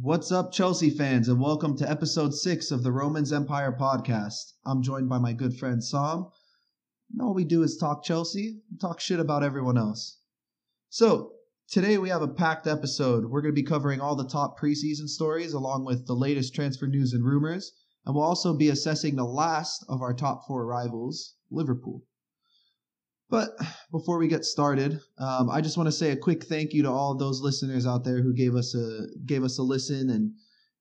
What's up, Chelsea fans, and welcome to episode six of the Romans Empire podcast. I'm joined by my good friend Sam. And all we do is talk Chelsea, and talk shit about everyone else. So, today we have a packed episode. We're going to be covering all the top preseason stories along with the latest transfer news and rumors, and we'll also be assessing the last of our top four rivals, Liverpool. But before we get started, um, I just want to say a quick thank you to all those listeners out there who gave us a gave us a listen and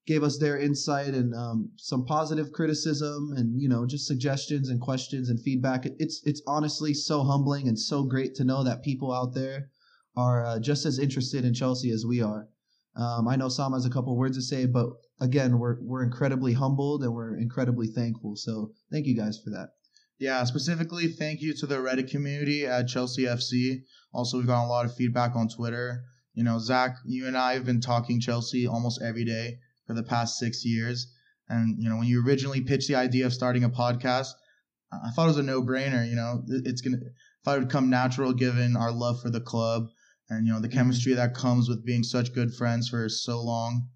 gave us their insight and um, some positive criticism and you know just suggestions and questions and feedback. It's it's honestly so humbling and so great to know that people out there are uh, just as interested in Chelsea as we are. Um, I know Sam has a couple words to say, but again, we're we're incredibly humbled and we're incredibly thankful. So thank you guys for that. Yeah, specifically, thank you to the Reddit community at Chelsea FC. Also, we've gotten a lot of feedback on Twitter. You know, Zach, you and I have been talking Chelsea almost every day for the past six years. And, you know, when you originally pitched the idea of starting a podcast, I thought it was a no brainer. You know, it's going to, thought it would come natural given our love for the club and, you know, the chemistry that comes with being such good friends for so long.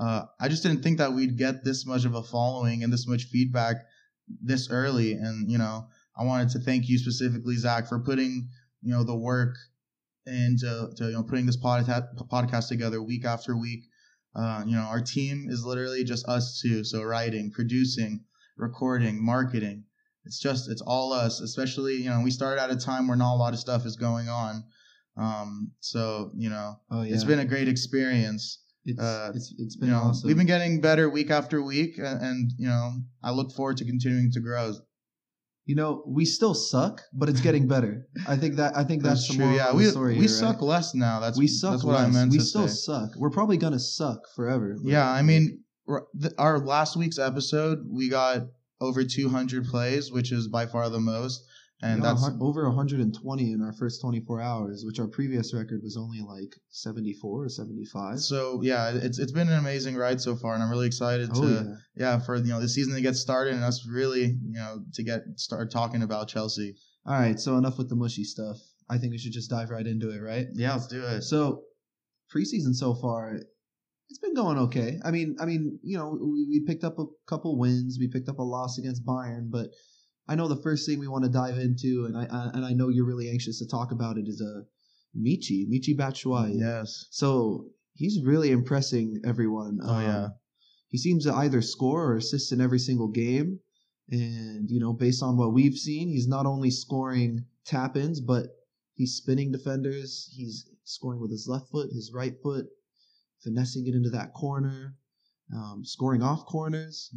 Uh, I just didn't think that we'd get this much of a following and this much feedback this early. And, you know, I wanted to thank you specifically, Zach, for putting, you know, the work into to, you know, putting this podcast, podcast together week after week. Uh, you know, our team is literally just us two. So writing, producing, recording, marketing. It's just, it's all us, especially, you know, we started at a time where not a lot of stuff is going on. Um, so, you know, Oh yeah, it's been a great experience it's uh, it's, it's been you know, awesome. we've been getting better week after week, and, and you know, I look forward to continuing to grow. You know, we still suck, but it's getting better. I think that I think that's, the true. Yeah, we story we here, suck right? less now. That's we suck That's what less. I meant we still say. suck. We're probably gonna suck forever. but- Yeah, I mean, our last week's episode, we got over 200 plays, which is by far the most, and that's over 120 in our first 24 hours, which our previous record was only like 74 or 75. so yeah, it's it's been an amazing ride so far, and I'm really excited oh to yeah. yeah for you know the season to get started and us really you know to get start talking about Chelsea. All right, so enough with the mushy stuff. I think we should just dive right into it, right? Yeah, let's do it. So, preseason so far, it's been going okay. I mean, I mean, you know, we, we picked up a couple wins, we picked up a loss against Bayern, but I know the first thing we want to dive into, and I, I and I know you're really anxious to talk about it, is a uh, Michi, Michi Batshuayi. Yes. So he's really impressing everyone. Oh, yeah. Um, he seems to either score or assist in every single game. And, you know, based on what we've seen, he's not only scoring tap ins, but he's spinning defenders. He's scoring with his left foot, his right foot, finessing it into that corner, um, scoring off corners.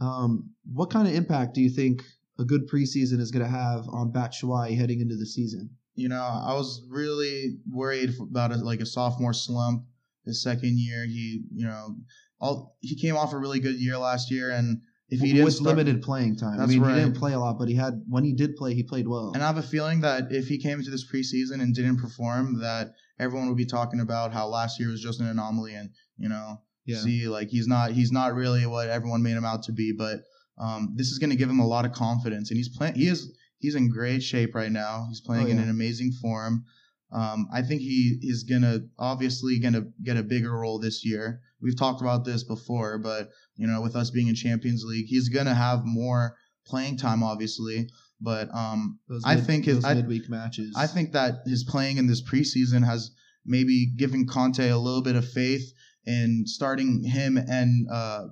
Um, what kind of impact do you think a good preseason is going to have on Batshuayi heading into the season? you know, I was really worried about a, like a sophomore slump. His second year, he, you know, all he came off a really good year last year, and if he didn't with start, limited playing time. I mean, right. he didn't play a lot, but he had when he did play, he played well. and I have a feeling that if he came into this preseason and didn't perform, that everyone would be talking about how last year was just an anomaly, and you know, yeah, see, like he's not he's not really what everyone made him out to be. But um, this is going to give him a lot of confidence, and he's playing. He is he's in great shape right now. He's playing Oh, in an amazing form. Um, I think he is gonna obviously gonna get a bigger role this year. We've talked about this before, but you know, with us being in Champions League, he's gonna have more playing time, obviously. But um, Those I think his- I- midweek matches. I think that his playing in this preseason has maybe given Conte a little bit of faith in starting him and uh,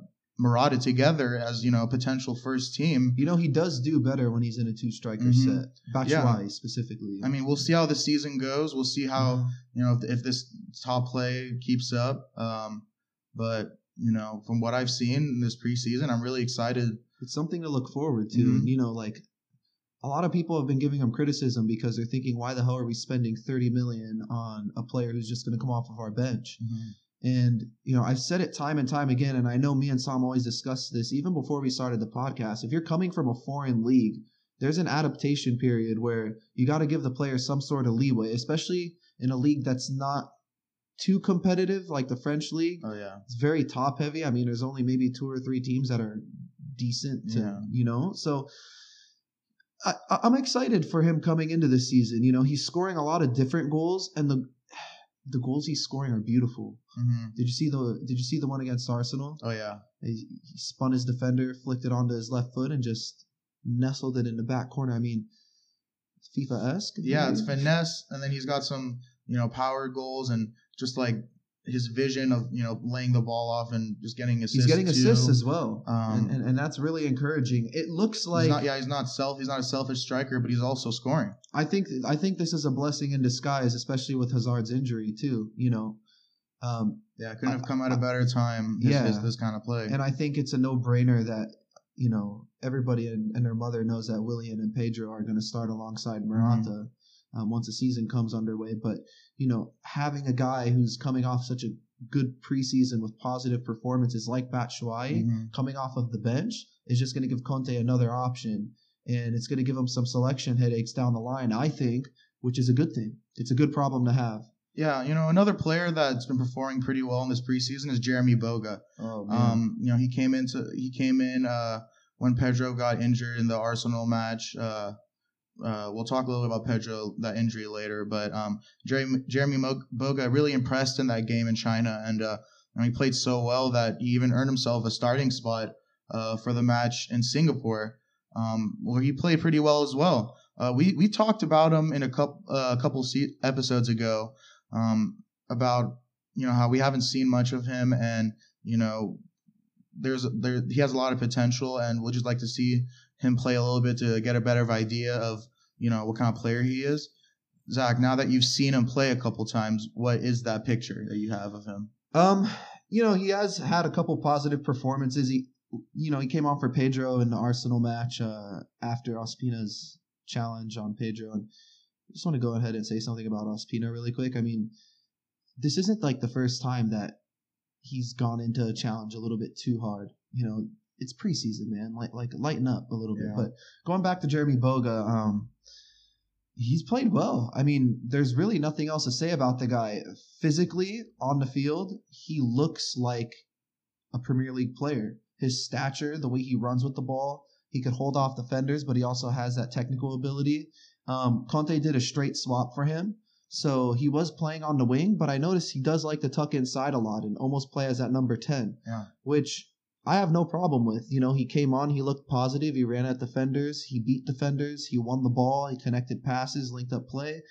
Morata together as you know a potential first team. you know he does do better when he's in a two striker Mhm. set. Batshuayi specifically. I mean, we'll see how the season goes. We'll see how you know if, if this top play keeps up. Um, but you know, from what I've seen in this preseason, I'm really excited. it's something to look forward to. Mhm. You know, like a lot of people have been giving him criticism because they're thinking, why the hell are we spending 30 million on a player who's just going to come off of our bench? And you know, I've said it time and time again, and I know me and Sam always discuss this even before we started the podcast. If you're coming from a foreign league, there's an adaptation period where you got to give the player some sort of leeway, especially in a league that's not too competitive like the French league. Oh yeah, It's very top heavy. I mean, there's only maybe two or three teams that are decent, to, Yeah. you know. So I, I- I'm excited for him coming into this season. You know, he's scoring a lot of different goals, and the the goals he's scoring are beautiful. hmm Did you see the Did you see the one against Arsenal? Oh yeah. He, he spun his defender, flicked it onto his left foot, and just nestled it in the back corner. I mean, FIFA esque. Yeah, it's finesse, and then he's got some you know power goals and just like his vision of you know laying the ball off and just getting assists. He's getting too. assists as well, Um, and, and and that's really encouraging. It looks He's like not, yeah, he's not self. He's not a selfish striker, but he's also scoring. I think I think this is a blessing in disguise, especially with Hazard's injury too. You know, um, Yeah, couldn't have come at a better time. His, Yeah. his, this kind of play. and I think it's a no brainer that you know everybody and, and their mother knows that Willian and Pedro are going to start alongside Morata um, once the season comes underway. But you know, having a guy who's coming off such a good preseason with positive performances like Batshuayi Mhm. coming off of the bench is just going to give Conte another option, and it's going to give him some selection headaches down the line. I think, which is a good thing. It's a good problem to have. Yeah, you know, another player that's been performing pretty well in this preseason is Jeremy Boga. Oh Um, you know, he came into he came in uh, when Pedro got injured in the Arsenal match. Uh, uh, we'll talk a little bit about Pedro that injury later, but um, Jeremy Jeremy Boga really impressed in that game in China, and uh, and he played so well that he even earned himself a starting spot uh, for the match in Singapore, um, where he played pretty well as well. Uh, we we talked about him in a couple uh, a couple episodes ago um, about you know how we haven't seen much of him, and you know there's there he has a lot of potential, and we'll just like to see him play a little bit to get a better idea of you know what kind of player he is. Zach, now that you've seen him play a couple times, what is that picture that you have of him? Um, you know, he has had a couple positive performances. He, you know, he came on for Pedro in the Arsenal match uh, after Ospina's challenge on Pedro, and I just want to go ahead and say something about Ospina really quick. I mean, this isn't like the first time that he's gone into a challenge a little bit too hard. You know, it's preseason, man. Like, like lighten up a little bit. But going back to Jeremy Boga, um, he's played well. I mean, there's really nothing else to say about the guy. Physically on the field, he looks like a Premier League player. His stature, the way he runs with the ball, he could hold off defenders, but he also has that technical ability. Um, Conte did a straight swap for him. So he was playing on the wing, but I noticed he does like to tuck inside a lot and almost play as that number 10, Yeah. which I have no problem with. You know, he came on, he looked positive, he ran at defenders, he beat defenders, he won the ball, he connected passes, linked up play.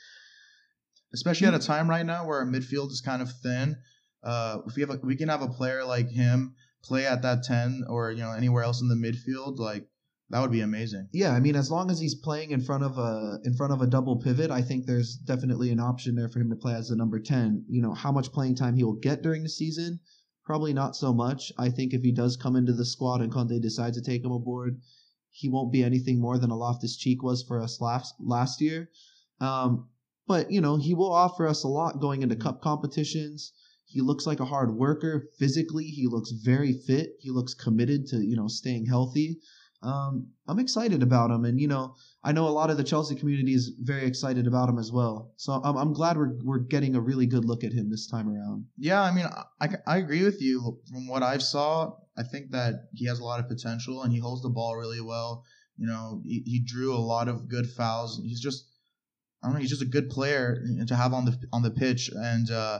especially at a time right now where our midfield is kind of thin. Uh, if we have a, we can have a player like him play at that ten or you know anywhere else in the midfield, like that would be amazing. Yeah, I mean, as long as he's playing in front of a in front of a double pivot, I think there's definitely an option there for him to play as a number ten. You know, how much playing time he will get during the season, probably not so much. I think if he does come into the squad and Conte decides to take him aboard, he won't be anything more than a Loftus Cheek was for us last last year. Um, but you know, he will offer us a lot going into cup competitions. He looks like a hard worker. Physically, he looks very fit. He looks committed to you know staying healthy. Um, I'm excited about him, and you know, I know a lot of the Chelsea community is very excited about him as well. So I'm, I'm glad we're we're getting a really good look at him this time around. Yeah, I mean, I, I agree with you. From what I've saw, I think that he has a lot of potential and he holds the ball really well. You know, he, he drew a lot of good fouls. He's just, I don't know, he's just a good player to have on the on the pitch, and uh,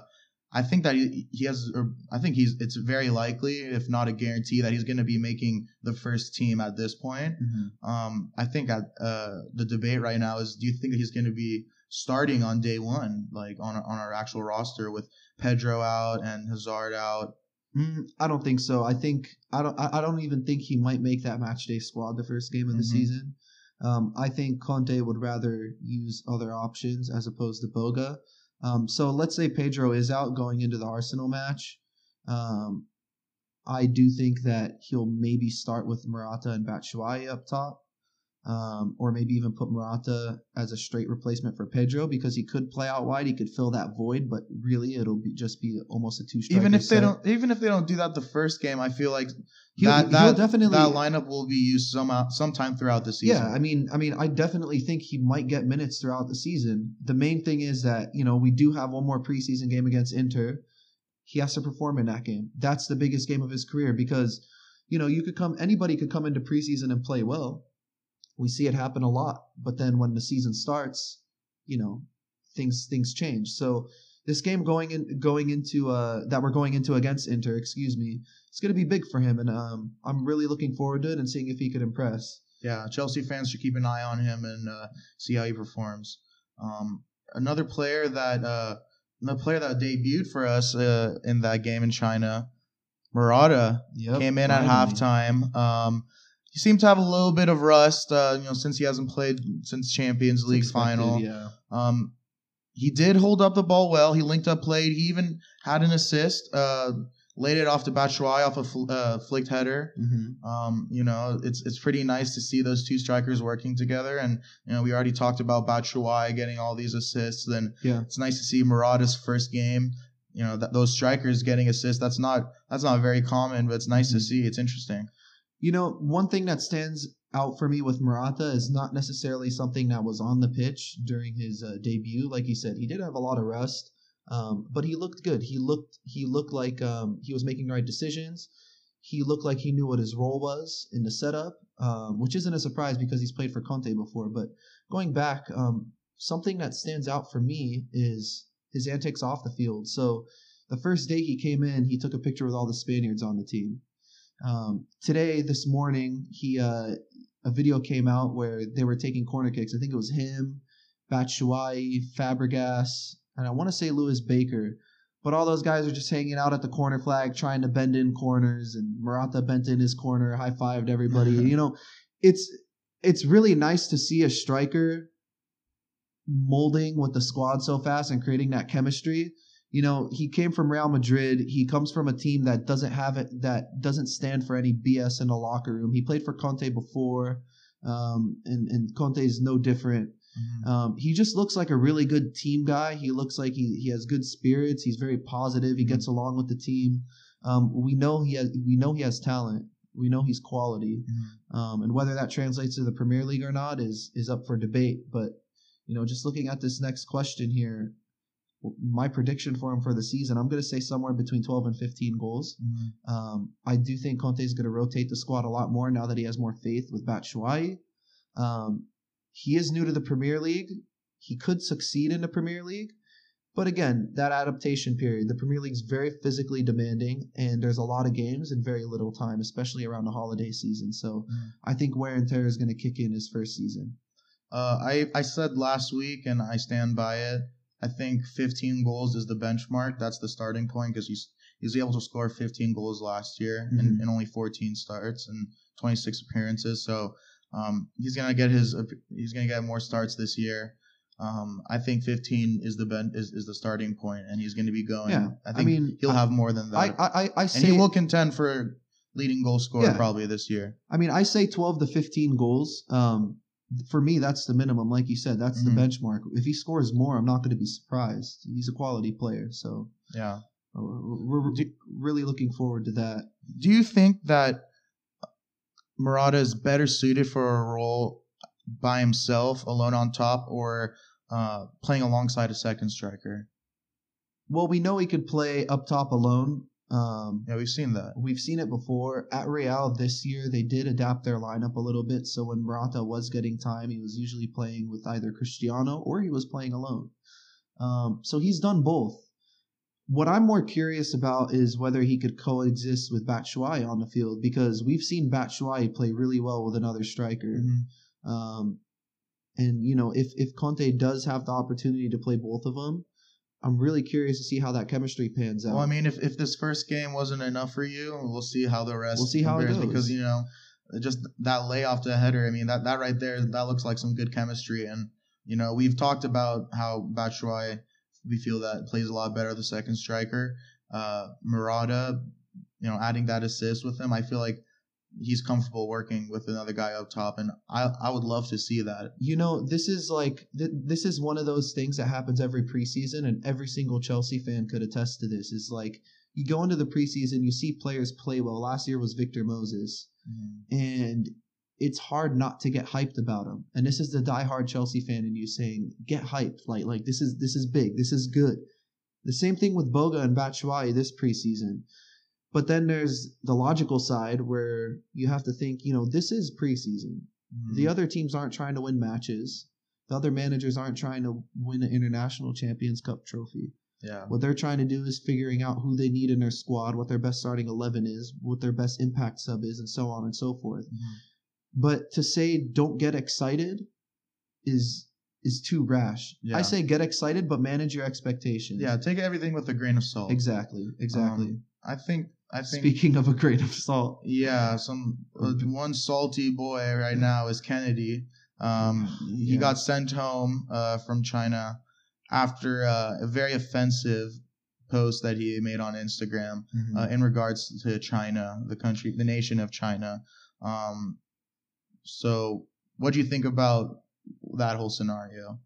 I think that he, has. Or I think he's. It's very likely, if not a guarantee, that he's going to be making the first team at this point. Um, I think at, uh, the debate right now is: Do you think that he's going to be starting on day one, like on our, on our actual roster with Pedro out and Hazard out? Mm, I don't think so. I think I don't. I don't even think he might make that match day squad the first game of the Mhm. season. Um, I think Conte would rather use other options as opposed to Boga. Um, so let's say Pedro is out going into the Arsenal match. Um, I do think that he'll maybe start with Morata and Batshuayi up top, um, or maybe even put Morata as a straight replacement for Pedro because he could play out wide. He could fill that void, but really it'll be just be almost a two. Even if they don't, even if they don't do that the first game, I feel like He'll- that he'll that, definitely- that lineup will be used some sometime throughout the season. Yeah, I mean, I mean, I definitely think he might get minutes throughout the season. The main thing is that you know we do have one more preseason game against Inter. He has to perform in that game. That's the biggest game of his career because you know you could come, anybody could come into preseason and play well. We see it happen a lot, but then when the season starts, you know, things things change. So this game going in going into uh that we're going into against Inter, excuse me, it's gonna be big for him, and um I'm really looking forward to it and seeing if he could impress. Yeah, Chelsea fans should keep an eye on him and uh, see how he performs. Um, another player that uh, another player that debuted for us uh, in that game in China, Morata, Yep, came in finally. at halftime. Um, he seemed to have a little bit of rust, uh, you know, since he hasn't played since Champions League expected, final. Yeah. Um, he did hold up the ball well. He linked up, played. He even had an assist. Uh, laid it off to Batshuayi off a fl- uh, flicked header. Mm-hmm. Um, you know, it's it's pretty nice to see those two strikers working together. And you know, we already talked about Batshuayi getting all these assists. Then Yeah. it's nice to see Morata's first game. You know, that those strikers getting assists. That's not that's not very common, but it's nice to Mhm. see. It's interesting. You know, one thing that stands out for me with Morata is not necessarily something that was on the pitch during his uh, debut. Like you said, he did have a lot of rust, um, but he looked good. He looked he looked like um, he was making the right decisions. He looked like he knew what his role was in the setup, um, which isn't a surprise because he's played for Conte before. But going back, um, something that stands out for me is his antics off the field. So the first day he came in, he took a picture with all the Spaniards on the team. Um, today, this morning, he uh, a video came out where they were taking corner kicks. I think it was him, Batshuayi, Fabregas, and I want to say Lewis Baker. But all those guys are just hanging out at the corner flag, trying to bend in corners, and Morata bent in his corner, high fived everybody. you know, it's it's really nice to see a striker molding with the squad so fast and creating that chemistry you know he came from Real Madrid. He comes from a team that doesn't have it that doesn't stand for any BS in the locker room. He played for Conte before, um, and and Conte is no different. Um, he just looks like a really good team guy. He looks like he, he has good spirits. He's very positive. He gets along with the team. Um, we know he has we know he has talent. We know he's quality. Um, and whether that translates to the Premier League or not is is up for debate. But you know, just looking at this next question here, my prediction for him for the season, I'm going to say somewhere between 12 and 15 goals. Mhm. Um, I do think Conte is going to rotate the squad a lot more now that he has more faith with Batshuayi. Um, he is new to the Premier League. He could succeed in the Premier League. But again, that adaptation period, the Premier League's very physically demanding, and there's a lot of games and very little time, especially around the holiday season. So Mhm. I think wear and tear is going to kick in his first season. Uh, I I said last week, and I stand by it. I think 15 goals is the benchmark. That's the starting point because he's he's able to score 15 goals last year in, Mhm. in only 14 starts and 26 appearances. So um, he's gonna get his he's gonna get more starts this year. Um, I think 15 is the ben, is, is the starting point, and he's gonna be going. Yeah, I I think mean, he'll I- have more than that, I I, I and say he will contend for leading goal scorer Yeah. probably this year. I mean, I say 12 to 15 goals. Um, for me, that's the minimum. Like you said, that's Mhm. the benchmark. If he scores more, I'm not going to be surprised. He's a quality player, so Yeah. uh, we're, we're really looking forward to that. do you think that Morata is better suited for a role by himself, alone on top, or uh, playing alongside a second striker? Well, we know he could play up top alone. Um, Yeah, we've seen that. We've seen it before. At Real this year, they did adapt their lineup a little bit. So when Morata was getting time, he was usually playing with either Cristiano or he was playing alone. Um, so he's done both. What I'm more curious about is whether he could coexist with Batshuayi on the field because we've seen Batshuayi play really well with another striker. Mhm. Um, and you know, if if Conte does have the opportunity to play both of them, I'm really curious to see how that chemistry pans out. Well, I mean, if, if this first game wasn't enough for you, we'll see how the rest. We'll see how it goes. because you know, just that layoff to header. I mean, that that right there, that looks like some good chemistry. And you know, we've talked about how Batshuayi, we feel that plays a lot better the second striker. Uh, Morata, you know, adding that assist with him, I feel like he's comfortable working with another guy up top, and I I would love to see that. you know, this is like th- this is one of those things that happens every preseason, and every single Chelsea fan could attest to this. Is like you go into the preseason, you see players play well. Last year was Victor Moses, mm-hmm. and it's hard not to get hyped about him. And this is the diehard Chelsea fan in you saying, "Get hyped! Like like this is this is big. This is good." The same thing with Boga and Batshuayi this preseason. But then there's the logical side where you have to think, you know, this is preseason. Mhm. The other teams aren't trying to win matches. The other managers aren't trying to win an international Champions Cup trophy. Yeah. What they're trying to do is figuring out who they need in their squad, what their best starting 11 is, what their best impact sub is, and so on and so forth. Mhm. But to say don't get excited is is too rash. Yeah. I say get excited, but manage your expectations. Yeah. Take everything with a grain of salt. exactly, exactly. Um, I think. I think. Speaking of a grain of salt, Yeah, some uh, one salty boy right now is Kennedy. Um, he Yeah. got sent home uh, from China after uh, a very offensive post that he made on Instagram uh, in regards to China, the country, the nation of China. Um, so, what do you think about that whole scenario?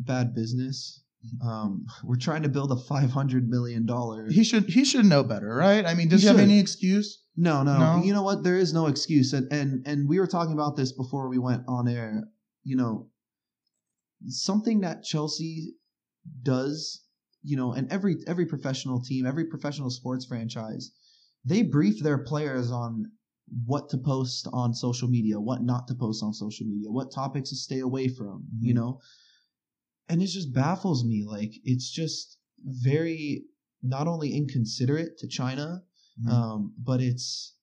bad business. Um, we're trying to build a five hundred million dollar. He should he should know better, right? I mean, does He he, have any excuse? No, no, No? You know what? There is no excuse, and and and we were talking about this before we went on air. You know, something that Chelsea does, you know, and every every professional team, every professional sports franchise, they brief their players on what to post on social media, what not to post on social media, what topics to stay away from. You Mhm. know, and it just baffles me. Like it's just very not only inconsiderate to China Mhm. um, but it's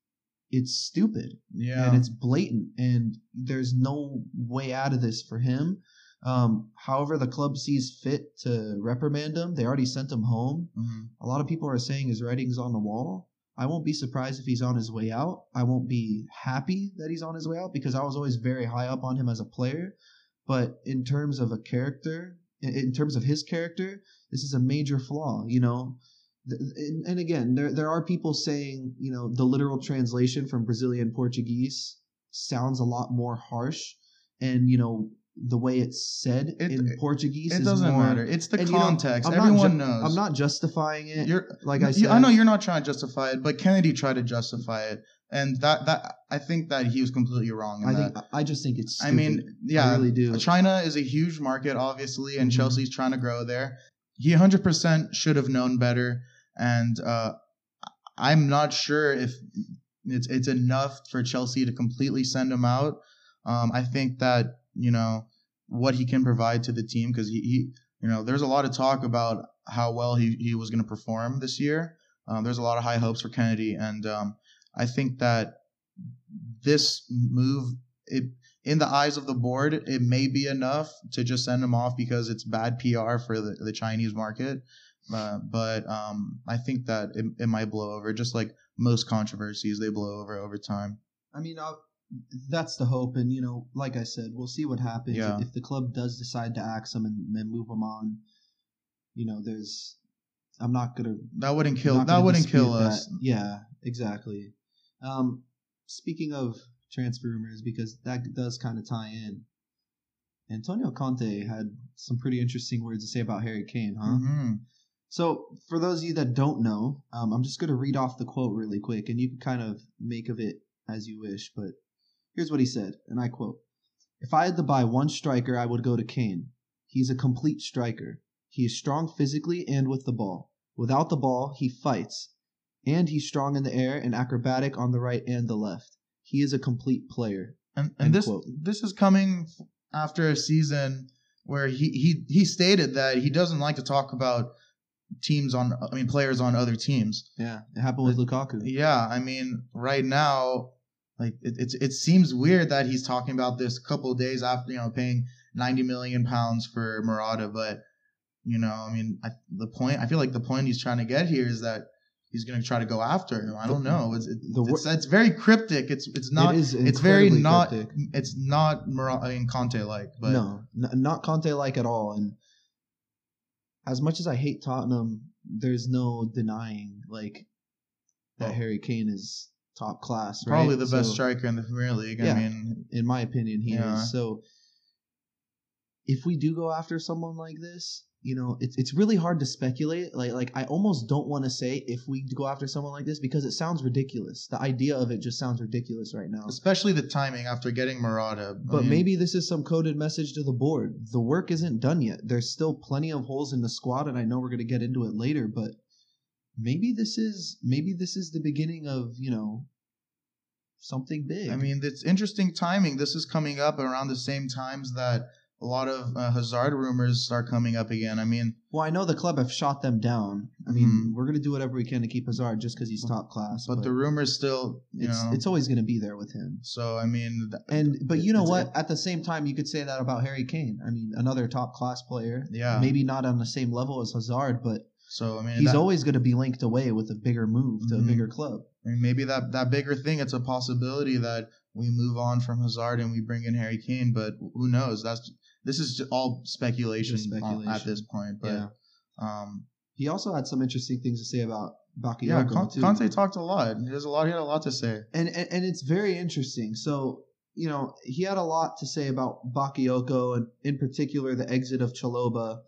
it's stupid Yeah. and it's blatant and there's no way out of this for him um, however the club sees fit to reprimand him they already sent him home Mhm. a lot of people are saying his writing's on the wall i won't be surprised if he's on his way out i won't be happy that he's on his way out because i was always very high up on him as a player but in terms of a character in, terms of his character this is a major flaw you know and, again there there are people saying you know the literal translation from brazilian portuguese sounds a lot more harsh and you know the way it's said It- in portuguese It doesn't more, matter. It's the and, you know, context. Everyone ju- knows. i'm not justifying it You're like i said I know you're not trying to justify it, but Kennedy tried to justify it, and that that I think that he was completely wrong. I that. think i just think it's I mean, yeah, I really do. China is a huge market, obviously, and Mhm. Chelsea's trying to grow there. He 100% should have known better, and uh, I'm not sure if it's it's enough for Chelsea to completely send him out. Um, I think that you know what he can provide to the team because he, he, you know, there's a lot of talk about how well he, he was going to perform this year. Um, there's a lot of high hopes for Kennedy, and um, I think that this move, it, in the eyes of the board, it may be enough to just send him off because it's bad PR for the, the Chinese market. Uh, but um, I think that it, it might blow over, just like most controversies, they blow over over time. I mean, i that's the hope, and you know, like I said, we'll see what happens Yeah. if the club does decide to axe him and, and move him on. You know, there's, I'm not gonna That wouldn't kill. That wouldn't kill us. that. Yeah, exactly. Um, speaking of transfer rumors, because that does kind of tie in. Antonio Conte had some pretty interesting words to say about Harry Kane, huh? hmm So, for those of you that don't know, um, I'm just going to read off the quote really quick, and you can kind of make of it as you wish. But here's what he said, and I quote If I had to buy one striker, I would go to Kane. He's a complete striker. He is strong physically and with the ball. Without the ball, he fights. And he's strong in the air and acrobatic on the right and the left. He is a complete player. And and this quote. this is coming after a season where he he he stated that he doesn't like to talk about teams on I mean players on other teams. Yeah, it happened with Lukaku. Yeah, I mean right now like it it's it seems weird that he's talking about this a couple of days after you know paying 90 million pounds for Morata but you know I mean I, the point I feel like the point he's trying to get here is that he's going to try to go after him. I don't know. It's it, The wor- it's, it's very cryptic. It's it's not it is it's very not cryptic. it's not Morata I mean Conte like but no, n- not Conte like at all. And as much as I hate Tottenham, there's no denying like that Oh. Harry Kane is top class. Right? probably the best striker in the Premier League. Yeah. I mean, in my opinion. He Yeah. is. So if we do go after someone like this, you know, it's it's really hard to speculate. Like like I almost don't want to say if we go after someone like this because it sounds ridiculous. The idea of it just sounds ridiculous right now. especially the timing after getting Morata. I But mean, maybe this is some coded message to the board. The work isn't done yet. There's still plenty of holes in the squad, and I know we're going to get into it later. But maybe this is maybe this is the beginning of you know something big. I mean, it's interesting timing. This is coming up around the same times that a lot of uh, Hazard rumors start coming up again. I mean, Well, I know the club have shot them down. I mean, Mhm. we're gonna do whatever we can to keep Hazard just because he's top class. but the rumors still, it's know. it's always gonna be there with him. so I mean, th- And but you know what? At the same time, you could say that about Harry Kane. I mean, another top class player. Yeah. Maybe not on the same level as Hazard, but So I mean, he's that- always going to be linked away with a bigger move to Mhm. a bigger club. I mean, maybe that that bigger thing. It's a possibility that we move on from Hazard and we bring in Harry Kane, but who knows? That's this is all speculation, uh, at this point. But yeah. um, He also had some interesting things to say about Bakayoko yeah, Con- too. Conte talked a lot. He has a lot. He had a lot to say. and, and and it's very interesting. So you know he had a lot to say about Bakayoko and in particular the exit of Chalobah.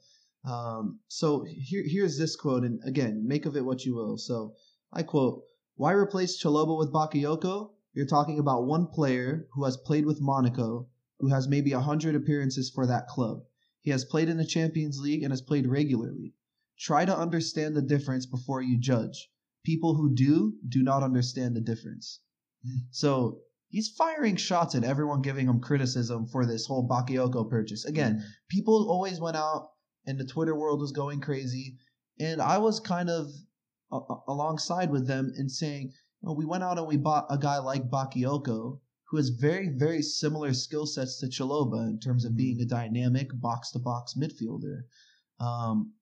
Um, so here here's this quote, and again, make of it what you will. So I quote: "Why replace Chalobah with Bakayoko? You're talking about one player who has played with Monaco, who has maybe hundred appearances for that club. He has played in the Champions League and has played regularly. Try to understand the difference before you judge. People who do do not understand the difference." Hmm. So he's firing shots at everyone giving him criticism for this whole Bakayoko purchase. Again, hmm. people always went out and the Twitter world was going crazy. And I was kind of a- alongside with them in saying, know, we went out and we bought a guy like Bakayoko who has very, very similar skill sets to Chalobah in terms of being a dynamic box to box midfielder. Um,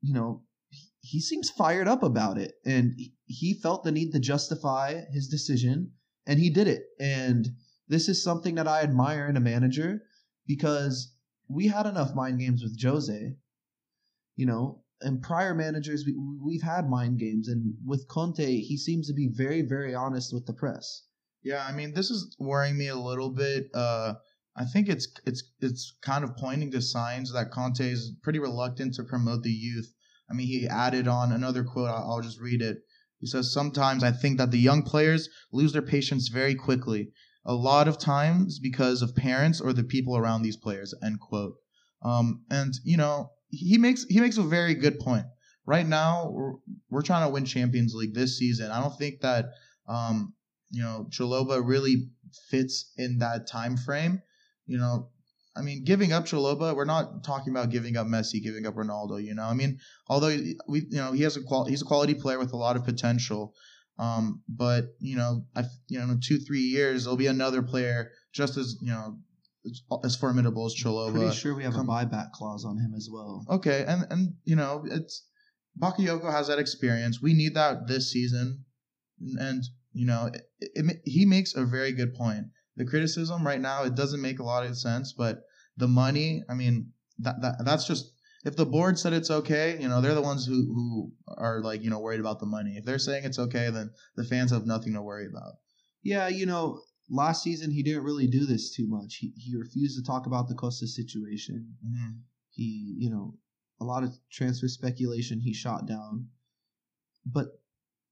you know, he- he seems fired up about it and he- he felt the need to justify his decision and he did it. And this is something that I admire in a manager because we had enough mind games with Jose, you know, and prior managers we, we've had mind games, and with Conte he seems to be very very honest with the press. Yeah, I mean, this is worrying me a little bit. Uh, I think it's it's it's kind of pointing to signs that Conte is pretty reluctant to promote the youth. I mean, he added on another quote. I'll, just read it. He says, "Sometimes I think that the young players lose their patience very quickly. A lot of times because of parents or the people around these players." End quote. Um, and you know, he makes he makes a very good point. Right now, we're, we're trying to win Champions League this season. I don't think that um, you know Chalobah really fits in that time frame. You know, I mean, giving up Chalobah, we're not talking about giving up Messi, giving up Ronaldo. You know, I mean, although we, you know, he has a qual- he's a quality player with a lot of potential. Um, but you know, I, you know, in two three years, there'll be another player just as you know, as, formidable as Chalobah. Pretty sure we have come- a buyback clause on him as well. Okay, and and you know it's Bakayoko has that experience. We need that this season, and you know it, it, he makes a very good point. The criticism right now it doesn't make a lot of sense, but the money, I mean that, that that's just if the board said it's okay, you know they're the ones who who are like you know worried about the money. If they're saying it's okay, then the fans have nothing to worry about. Yeah, you know, last season he didn't really do this too much. He he refused to talk about the Costa situation. Mm-hmm. He, you know, a lot of transfer speculation he shot down. But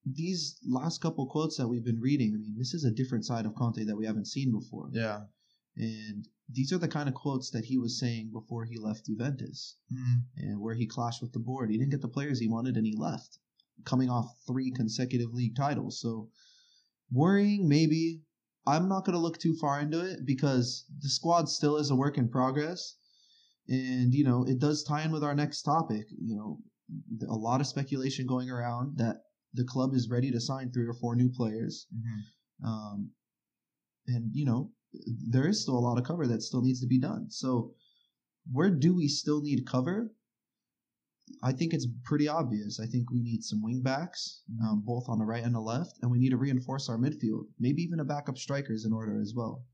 these last couple quotes that we've been reading, I mean, this is a different side of Conte that we haven't seen before. Yeah. And these are the kind of quotes that he was saying before he left Juventus Mhm. and where he clashed with the board. He didn't get the players he wanted and he left, coming off three consecutive league titles. So worrying, maybe. I'm not going to look too far into it because the squad still is a work in progress. And, you know, it does tie in with our next topic. You know, a lot of speculation going around that the club is ready to sign three or four new players. Mhm. Um, and you know, there is still a lot of cover that still needs to be done. So, where do we still need cover? I think it's pretty obvious. I think we need some wing backs, um, both on the right and the left, and we need to reinforce our midfield. Maybe even a backup strikers in order as well.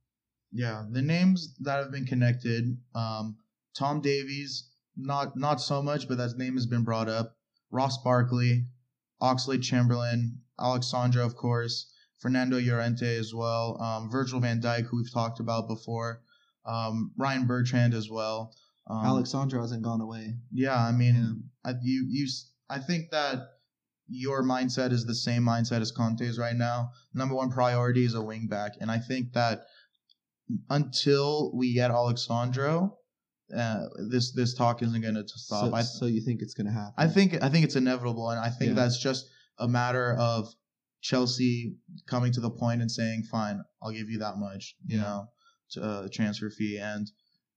Yeah, the names that have been connected, um, Tom Davies, not not so much, but that name has been brought up. Ross Barkley, Oxlade Chamberlain, Alex Sandro, of course, Fernando Llorente as well, um, Virgil van Dijk, who we've talked about before, um, Ryan Bertrand as well. Um, Alex Sandro hasn't gone away. yeah, I mean, I, you you I think that your mindset is the same mindset as Conte's right now. Number one priority is a wing back, and I think that until we get Alex Sandro, uh, this this talk isn't going to stop. So, I so you think it's going to happen? I think I think it's inevitable, and I think Yeah. that's just a matter of Chelsea coming to the point and saying, "Fine, I'll give you that much," you Yeah. know, to, uh, transfer fee, and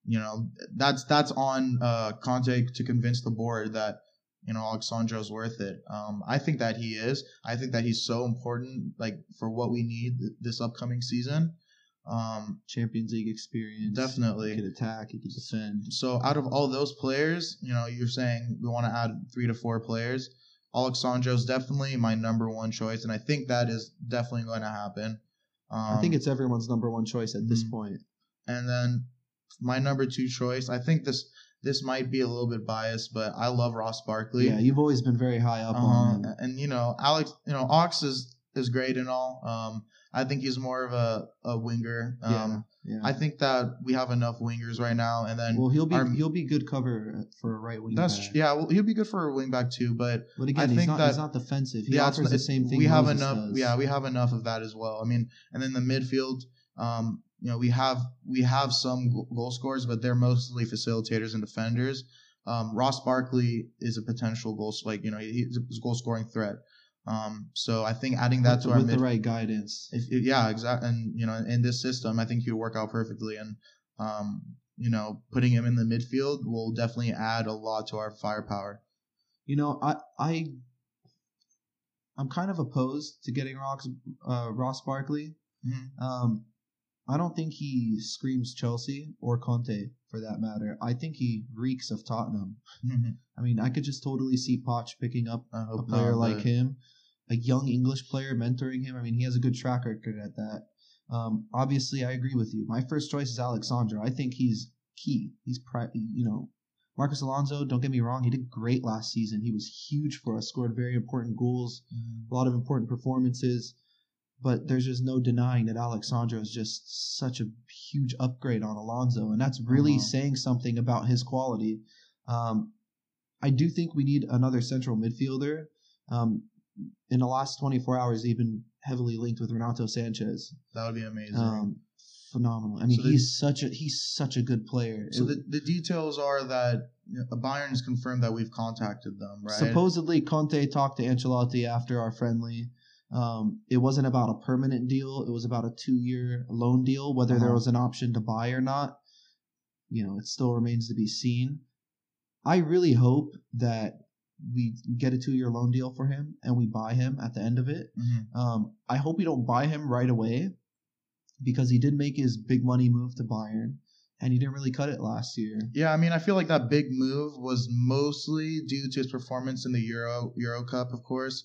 you know, that's that's on uh, Conte to convince the board that you know Alex Sandro's worth it. Um, I think that he is. I think that he's so important, like for what we need th- this upcoming season. Um, Champions League experience. Definitely. He could attack. He could defend. so out of all those players, you know, you're saying we want to add three to four players. Alex Sandro's definitely my number one choice, and I think that is definitely going to happen. Um, I think it's everyone's number one choice at this mhm. point. and then my number two choice. I think this this might be a little bit biased, but I love Ross Barkley. Yeah, you've always been very high up Uh-huh. on him. And you know, Alex, you know, Ox is is great and all. Um, I think he's more of a, a winger. Um, yeah, yeah. I think that we have enough wingers right now, and then well, he'll be our- he'll be good cover for a right wing. that's back. yeah, well, he'll be good for a wing back too. But But again, I he's not that- he's not defensive. He yeah, offers the same thing. We have Moses enough. does. Yeah, we have enough of that as well. I mean, and then the midfield. Um, you know, we have we have some goal scorers, but they're mostly facilitators and defenders. Um, Ross Barkley is a potential goal, like you know, he's a goal scoring threat. Um, so I think adding that with, to our with mid, the right guidance. if, if- yeah, exactly. And you know, in this system, I think he would work out perfectly. And um, you know, putting him in the midfield will definitely add a lot to our firepower. You know, I I I'm kind of opposed to getting Ross uh, Ross Barkley. Mhm. Um, I don't think he screams Chelsea or Conte for that matter. I think he reeks of Tottenham. I mean, I could just totally see Poch picking up a player not, like him, a young English player mentoring him. I mean, he has a good track record at that. Um, obviously, I agree with you. My first choice is Alex Sandro. I think he's key. He's pri- you know, Marcos Alonso. Don't get me wrong; he did great last season. He was huge for us. Scored very important goals, Mhm. a lot of important performances. But there's just no denying that Alex Sandro is just such a huge upgrade on Alonso, and that's really Uh-huh. saying something about his quality. Um, I do think we need another central midfielder. Um, in the last 24 hours, been heavily linked with Renato Sanchez. That would be amazing. Um, phenomenal. I mean, So the- he's such a he's such a good player. So It- the, the details are that Bayern's confirmed that we've contacted them, right? Supposedly, Conte talked to Ancelotti after our friendly. Um, it wasn't about a permanent deal. It was about a two-year loan deal. Whether there Uh-huh. was an option to buy or not, you know, it still remains to be seen. I really hope that we get a two-year loan deal for him and we buy him at the end of it. Mhm. Um, I hope we don't buy him right away because he did make his big money move to Bayern and he didn't really cut it last year. Yeah, I mean, I feel like that big move was mostly due to his performance in the Euro Euro Cup, of course.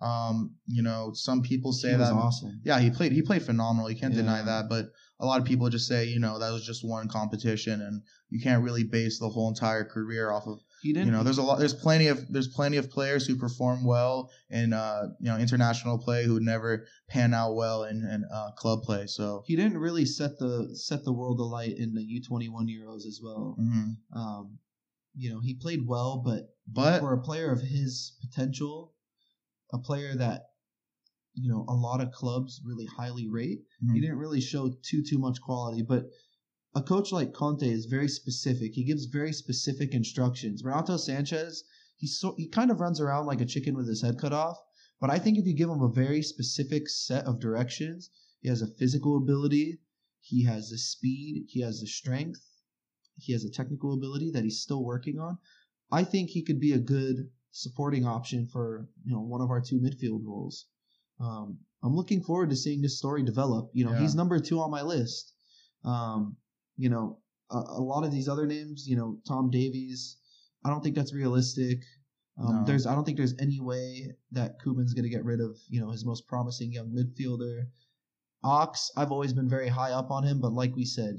Um, you know, some people say he was that awesome. yeah, he played he played phenomenal. You can't deny that, but a lot of people just say, you know, that was just one competition and you can't really base the whole entire career off of He didn't. you know there's a lot there's plenty of there's plenty of players who perform well in uh you know international play who never pan out well in, in uh, club play so he didn't really set the set the world alight in the U twenty one Euros as well. mhm. Um, you know, he played well, but but for a player of his potential, a player that you know a lot of clubs really highly rate, Mhm. he didn't really show too too much quality. But a coach like Conte is very specific. He gives very specific instructions. Renato Sanchez, he so he kind of runs around like a chicken with his head cut off. But I think if you give him a very specific set of directions, he has a physical ability, he has the speed, he has the strength, he has a technical ability that he's still working on. I think he could be a good supporting option for you know one of our two midfield roles. Um, I'm looking forward to seeing this story develop. You know, Yeah. he's number two on my list. Um, you know, a, a lot of these other names, you know, Tom Davies, I don't think that's realistic. Um, No. There's, I don't think there's any way that Koeman's going to get rid of, you know, his most promising young midfielder. Ox, I've always been very high up on him, but like we said,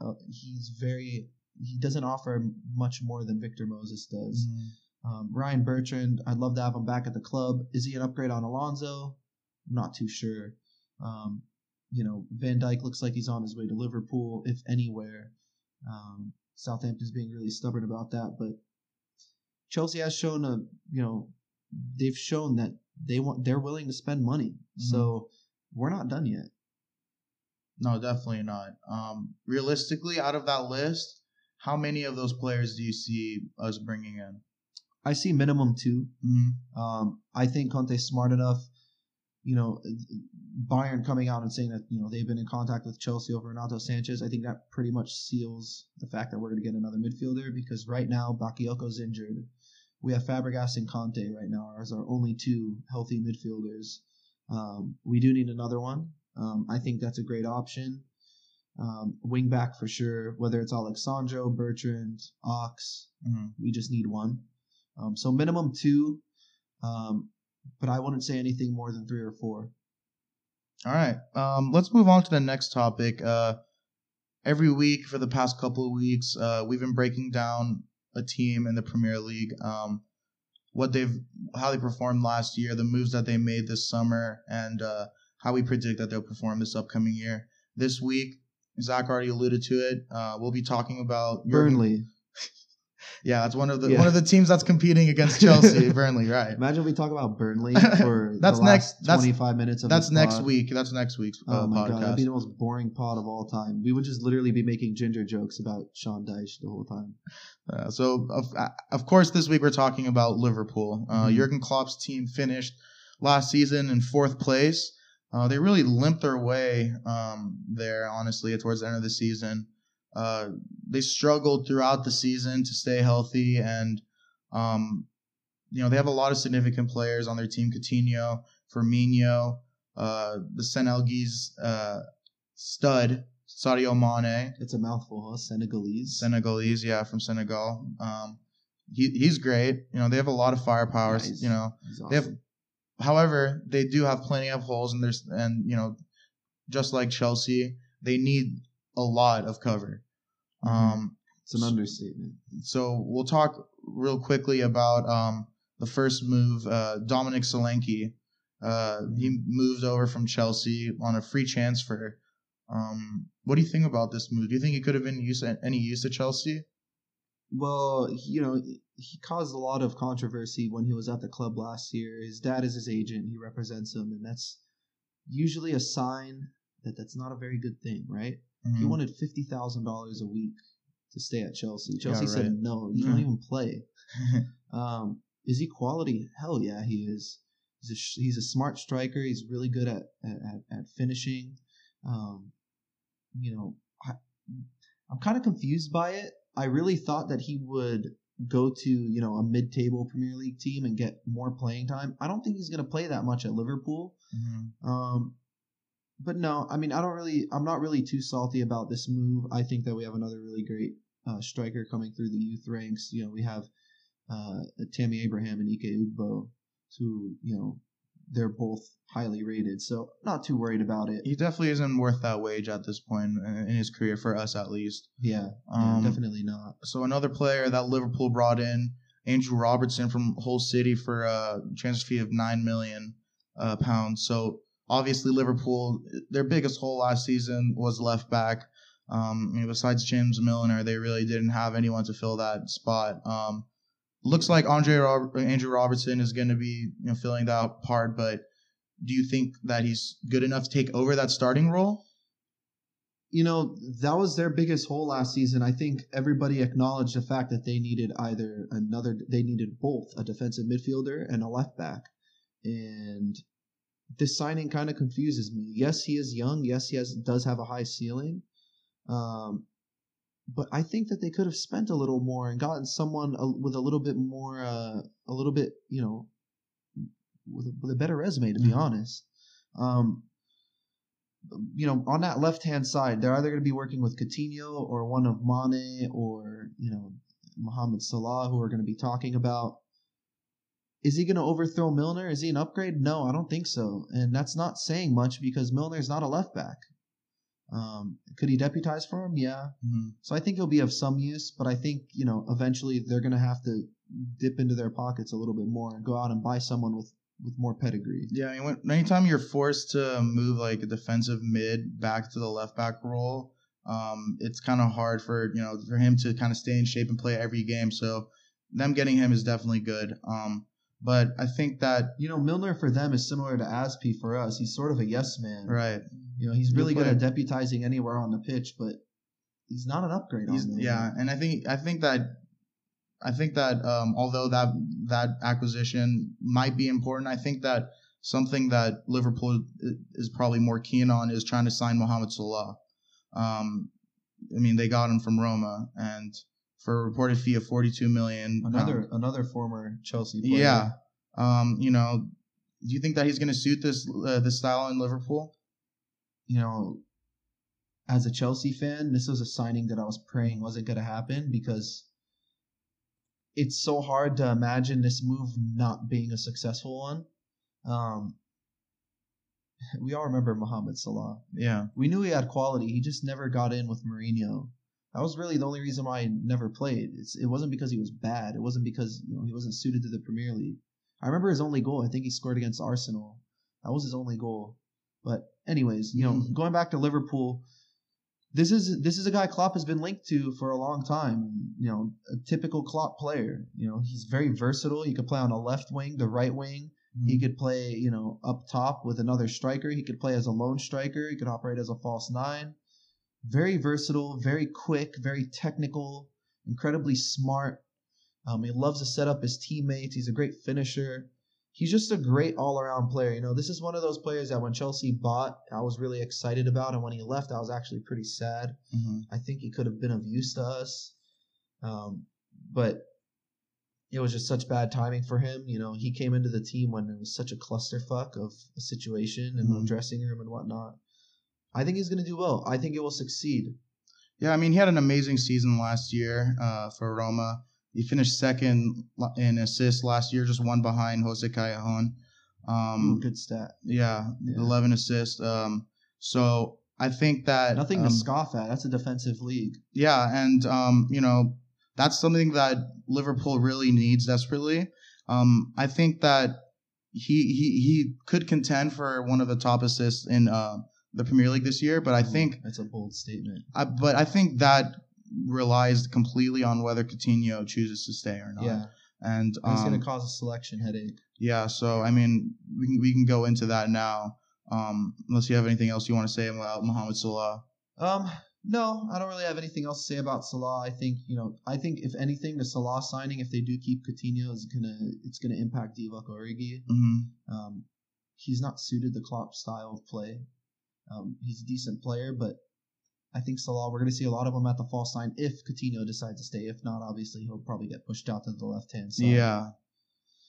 uh, he's very, he doesn't offer much more than Victor Moses does. Mhm. Um, Ryan Bertrand, I'd love to have him back at the club. Is he an upgrade on Alonso? I'm not too sure. Um, you know, Van Dijk looks like he's on his way to Liverpool, if anywhere. Um, Southampton's being really stubborn about that, but Chelsea has shown a, you know, they've shown that they want they're willing to spend money. So we're not done yet. no definitely not um realistically out of that list how many of those players do you see us bringing in I see minimum two. mm-hmm. Um, I think Conte's smart enough. you know, Bayern coming out and saying that you know they've been in contact with Chelsea over Renato Sanchez, I think that pretty much seals the fact that we're going to get another midfielder because right now Bakayoko's injured. We have Fabregas and Conte right now as our only two healthy midfielders. Um, we do need another one. Um, I think that's a great option. Um, wing back for sure, whether it's Alex Sandro, Bertrand, Ox, Mhm. we just need one. Um, so minimum two, um, but I wouldn't say anything more than three or four. All right. Um, let's move on to the next topic. Uh, every week for the past couple of weeks, uh, we've been breaking down a team in the Premier League, um, what they've, how they performed last year, the moves that they made this summer, and uh, how we predict that they'll perform this upcoming year. This week, Zach already alluded to it. Uh, we'll be talking about Burnley. Yeah, that's one of the Yeah. one of the teams that's competing against Chelsea. Burnley, right? Imagine we talk about Burnley for That's the next- that's- 25 minutes of That's next pod. week. That's next week's uh, Oh my god, that'd podcast. be the most boring pod of all time. We would just literally be making ginger jokes about Sean Dyche the whole time. Uh, so of of course this week we're talking about Liverpool. Uh, Mhm. Jurgen Klopp's team finished last season in fourth place. Uh, they really limped their way um, there, honestly, towards the end of the season. Uh, they struggled throughout the season to stay healthy, and um, you know they have a lot of significant players on their team: Coutinho, Firmino, uh, the Senegalese uh, stud Sadio Mane. It's a mouthful, huh? Senegalese. Senegalese, yeah, from Senegal. Um, he he's great. You know, they have a lot of firepower. Nice. You know, He's they have- however, they do have plenty of holes, and there's and you know, just like Chelsea, they need a lot of cover. Um, It's an understatement. so we'll talk real quickly about um the first move. Uh, Dominic Solanke. Uh, he moved over from Chelsea on a free transfer. Um, what do you think about this move? Do you think he could have been use any use at Chelsea? Well, you know, he caused a lot of controversy when he was at the club last year. His dad is his agent; he represents him, and that's usually a sign that that's not a very good thing, right? He Mhm. wanted fifty thousand dollars a week to stay at Chelsea. Yeah, Chelsea right. said no, you don't even play. Um, is he quality? Hell yeah, he is. He's a he's a smart striker. He's really good at at, at, finishing. Um, you know, I, I'm kind of confused by it. I really thought that he would go to you know a mid-table Premier League team and get more playing time. I don't think he's going to play that much at Liverpool. Mhm. Um, but no, I mean, I don't really, I'm not really too salty about this move. I think that we have another really great uh, striker coming through the youth ranks. You know, we have uh, Tammy Abraham and Ike Ugbo, who, you know, they're both highly rated. So not too worried about it. He definitely isn't worth that wage at this point in in his career, for us at least. Yeah, yeah Um, definitely not. So another player that Liverpool brought in, Andrew Robertson from Hull City for a transfer fee of nine million uh, pounds. So obviously Liverpool, their biggest hole last season was left back. Um, I mean, besides James Milner, they really didn't have anyone to fill that spot. Um, looks like Andre Andrew Robertson is going to be you know filling that part, but do you think that he's good enough to take over that starting role? you know, that was their biggest hole last season. I think everybody acknowledged the fact that they needed either another, they needed both a defensive midfielder and a left back. And this signing kind of confuses me. Yes, he is young. Yes, he has does have a high ceiling. Um, but I think that they could have spent a little more and gotten someone a, with a little bit more, uh, a little bit, you know, with a, with a better resume, to be Mhm. honest. Um, you know, on that left hand side, they're either going to be working with Coutinho or one of Mane or you know Mohamed Salah, who we're going to be talking about. Is he going to overthrow Milner? Is he an upgrade? No, I don't think so. And that's not saying much because Milner's not a left back. Um, could he deputize for him? Yeah. Mhm. So I think he'll be of some use, but I think you know eventually they're going to have to dip into their pockets a little bit more and go out and buy someone with with more pedigree. Yeah, I mean, when, anytime you're forced to move like a defensive mid back to the left back role, um, it's kind of hard for you know for him to kind of stay in shape and play every game. So them getting him is definitely good. Um, but I think that You know, Milner for them is similar to Azpi for us. He's sort of a yes man. right, You know, he's really good at deputizing anywhere on the pitch, but he's not an upgrade he's, on Milner. yeah, and I think I think that I think that um, although that that acquisition might be important, I think that something that Liverpool is probably more keen on is trying to sign Mohamed Salah. Um, I mean, they got him from Roma, and for a reported fee of 42 million. Another pounds. another former Chelsea player. Yeah. Um, you know, do you think that he's going to suit this uh, this style in Liverpool? You know, as a Chelsea fan, this was a signing that I was praying wasn't going to happen because it's so hard to imagine this move not being a successful one. Um, we all remember Mohamed Salah. Yeah. We knew he had quality. He just never got in with Mourinho. That was really the only reason why he never played. It's, it wasn't because he was bad. It wasn't because you know he wasn't suited to the Premier League. I remember his only goal. I think he scored against Arsenal. That was his only goal. But anyways, you know, Mhm. going back to Liverpool, this is this is a guy Klopp has been linked to for a long time. You know, a typical Klopp player. You know, he's very versatile. He could play on the left wing, the right wing. He could play, you know, up top with another striker. He could play as a lone striker. He could operate as a false nine. Very versatile, very quick, very technical, incredibly smart. Um, he loves to set up his teammates. He's a great finisher. He's just a great all-around player. You know, this is one of those players that when Chelsea bought, I was really excited about, and when he left, I was actually pretty sad. Mhm. I think he could have been of use to us. Um, but it was just such bad timing for him. You know, he came into the team when it was such a clusterfuck of a situation and Mhm. the dressing room and whatnot. I think he's going to do well. I think it will succeed. Yeah, I mean, he had an amazing season last year uh, for Roma. He finished second in assists last year, just one behind Jose Callejon. Ooh, Um, good stat. yeah, Yeah. 11 assists. Um, so I think that Nothing to um, scoff at. That's a defensive league. Yeah, and um, you know that's something that Liverpool really needs desperately. Um, I think that he he he could contend for one of the top assists in uh, the Premier League this year, but I think that's a bold statement. I, but I think that relies completely on whether Coutinho chooses to stay or not. Yeah, and it's um, going to cause a selection headache. yeah, so I mean we can we can go into that now. Um, unless you have anything else you want to say about Mohamed Salah. Um, no, I don't really have anything else to say about Salah. I think you know, I think if anything, the Salah signing, if they do keep Coutinho, is gonna it's gonna impact Divock Origi. hmm Um, he's not suited the Klopp style of play. Um, he's a decent player, but I think Salah, we're going to see a lot of him at the false nine if Coutinho decides to stay. If not, obviously he'll probably get pushed out to the left hand side. Yeah.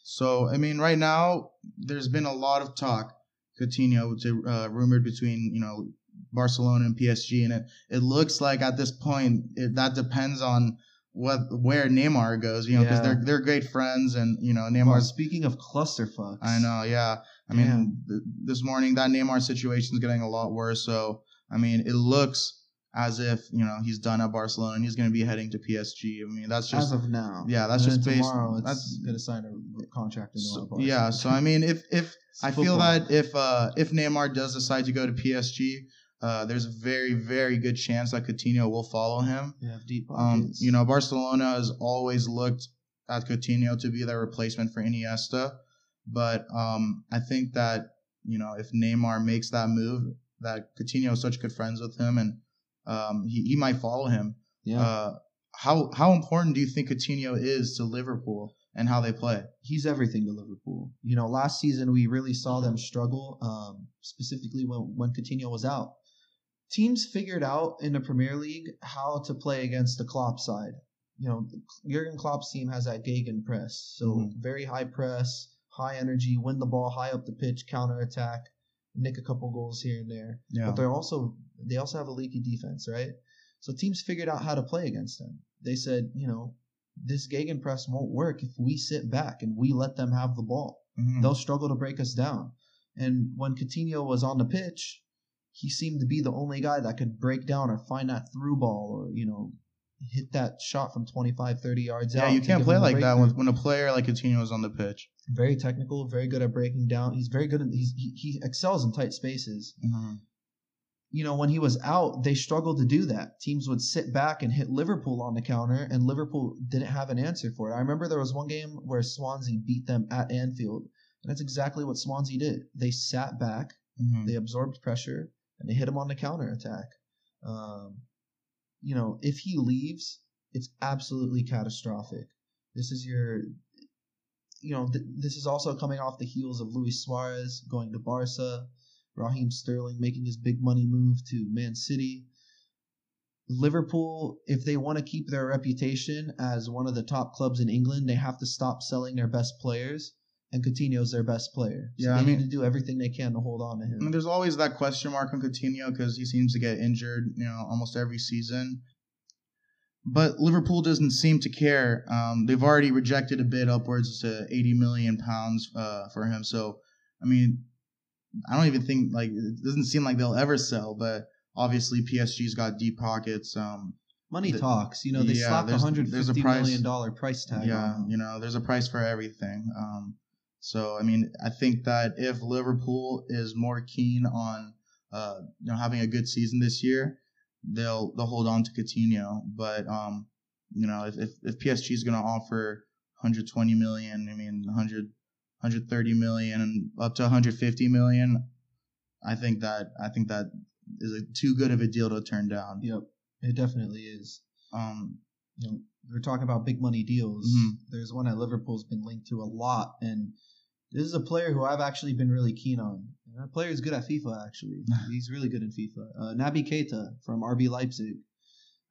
So I mean, right now there's been a lot of talk. Coutinho, uh, rumored between you know Barcelona and PSG, and it, it looks like at this point it, that depends on what where Neymar goes. You know, because Yeah. they're they're great friends, and you know Well, Neymar's. speaking of clusterfucks, I know, yeah. I mean, th- this morning that Neymar situation is getting a lot worse. So I mean, it looks as if you know he's done at Barcelona and he's going to be heading to PSG. I mean, that's just As of now, yeah, that's And just based. tomorrow. It's that's going to sign a contract in so, yeah. So I mean, if if It's I feel that if uh, if Neymar does decide to go to PSG, uh, there's a very very good chance that Coutinho will follow him. you have deep Um, pockets. you know, Barcelona has always looked at Coutinho to be their replacement for Iniesta, but um, I think that you know if Neymar makes that move, that Coutinho is such good friends with him, and um, he he might follow him. yeah. Uh, how how important do you think Coutinho is to Liverpool and how they play? he's everything to Liverpool. You know, last season we really saw them struggle, um, specifically when when Coutinho was out. Teams figured out in the Premier League how to play against the Klopp side. You know, Jurgen Klopp's team has that Gegen press, so Mhm. very high press, high energy, win the ball high up the pitch, counter attack, nick a couple goals here and there. Yeah. But they're also they also have a leaky defense, right? So teams figured out how to play against them. They said, you know, this Gegenpress won't work if we sit back and we let them have the ball. Mhm. They'll struggle to break us down. And when Coutinho was on the pitch, he seemed to be the only guy that could break down or find that through ball or, you know, hit that shot from 25, 30 yards Yeah, out. Yeah, you can't play like that when, when a player like Coutinho is on the pitch. very technical, very good at breaking down. He's very good. At, he's, he, he excels in tight spaces. you know, when he was out, they struggled to do that. Teams would sit back and hit Liverpool on the counter, and Liverpool didn't have an answer for it. I remember there was one game where Swansea beat them at Anfield, and that's exactly what Swansea did. They sat back, Mhm. they absorbed pressure, and they hit him on the counter attack. Um, you know, if he leaves, it's absolutely catastrophic. This is your you know, th- this is also coming off the heels of Luis Suarez going to Barca, Raheem Sterling making his big money move to Man City. Liverpool, if they want to keep their reputation as one of the top clubs in England, they have to stop selling their best players, and Coutinho's their best player. So Yeah, they I need mean- to do everything they can to hold on to I mean, him. there's always that question mark on Coutinho because he seems to get injured, you know, almost every season. But Liverpool doesn't seem to care. Um, they've already rejected a bid upwards to 80 million pounds uh, for him. So, I mean, I don't even think like it doesn't seem like they'll ever sell. But obviously, PSG's got deep pockets. Um, Money the- talks. You know, they yeah, slapped 150 there's a price, million dollar price tag. yeah, you know, there's a price for everything. Um, so I mean, I think that if Liverpool is more keen on uh, you know having a good season this year, they'll they'll hold on to Coutinho. But um, you know, if if, if PSG is going to offer 120 million, I mean 100 130 million and up to 150 million, I think that I think that is a, too good of a deal to turn down. Yep, it definitely is. Um, You know, we're talking about big money deals. Mhm. There's one at Liverpool's been linked to a lot, and this is a player who I've actually been really keen on. And that player is good at FIFA. Actually, he's really good in FIFA. Uh, Naby Keita from RB Leipzig.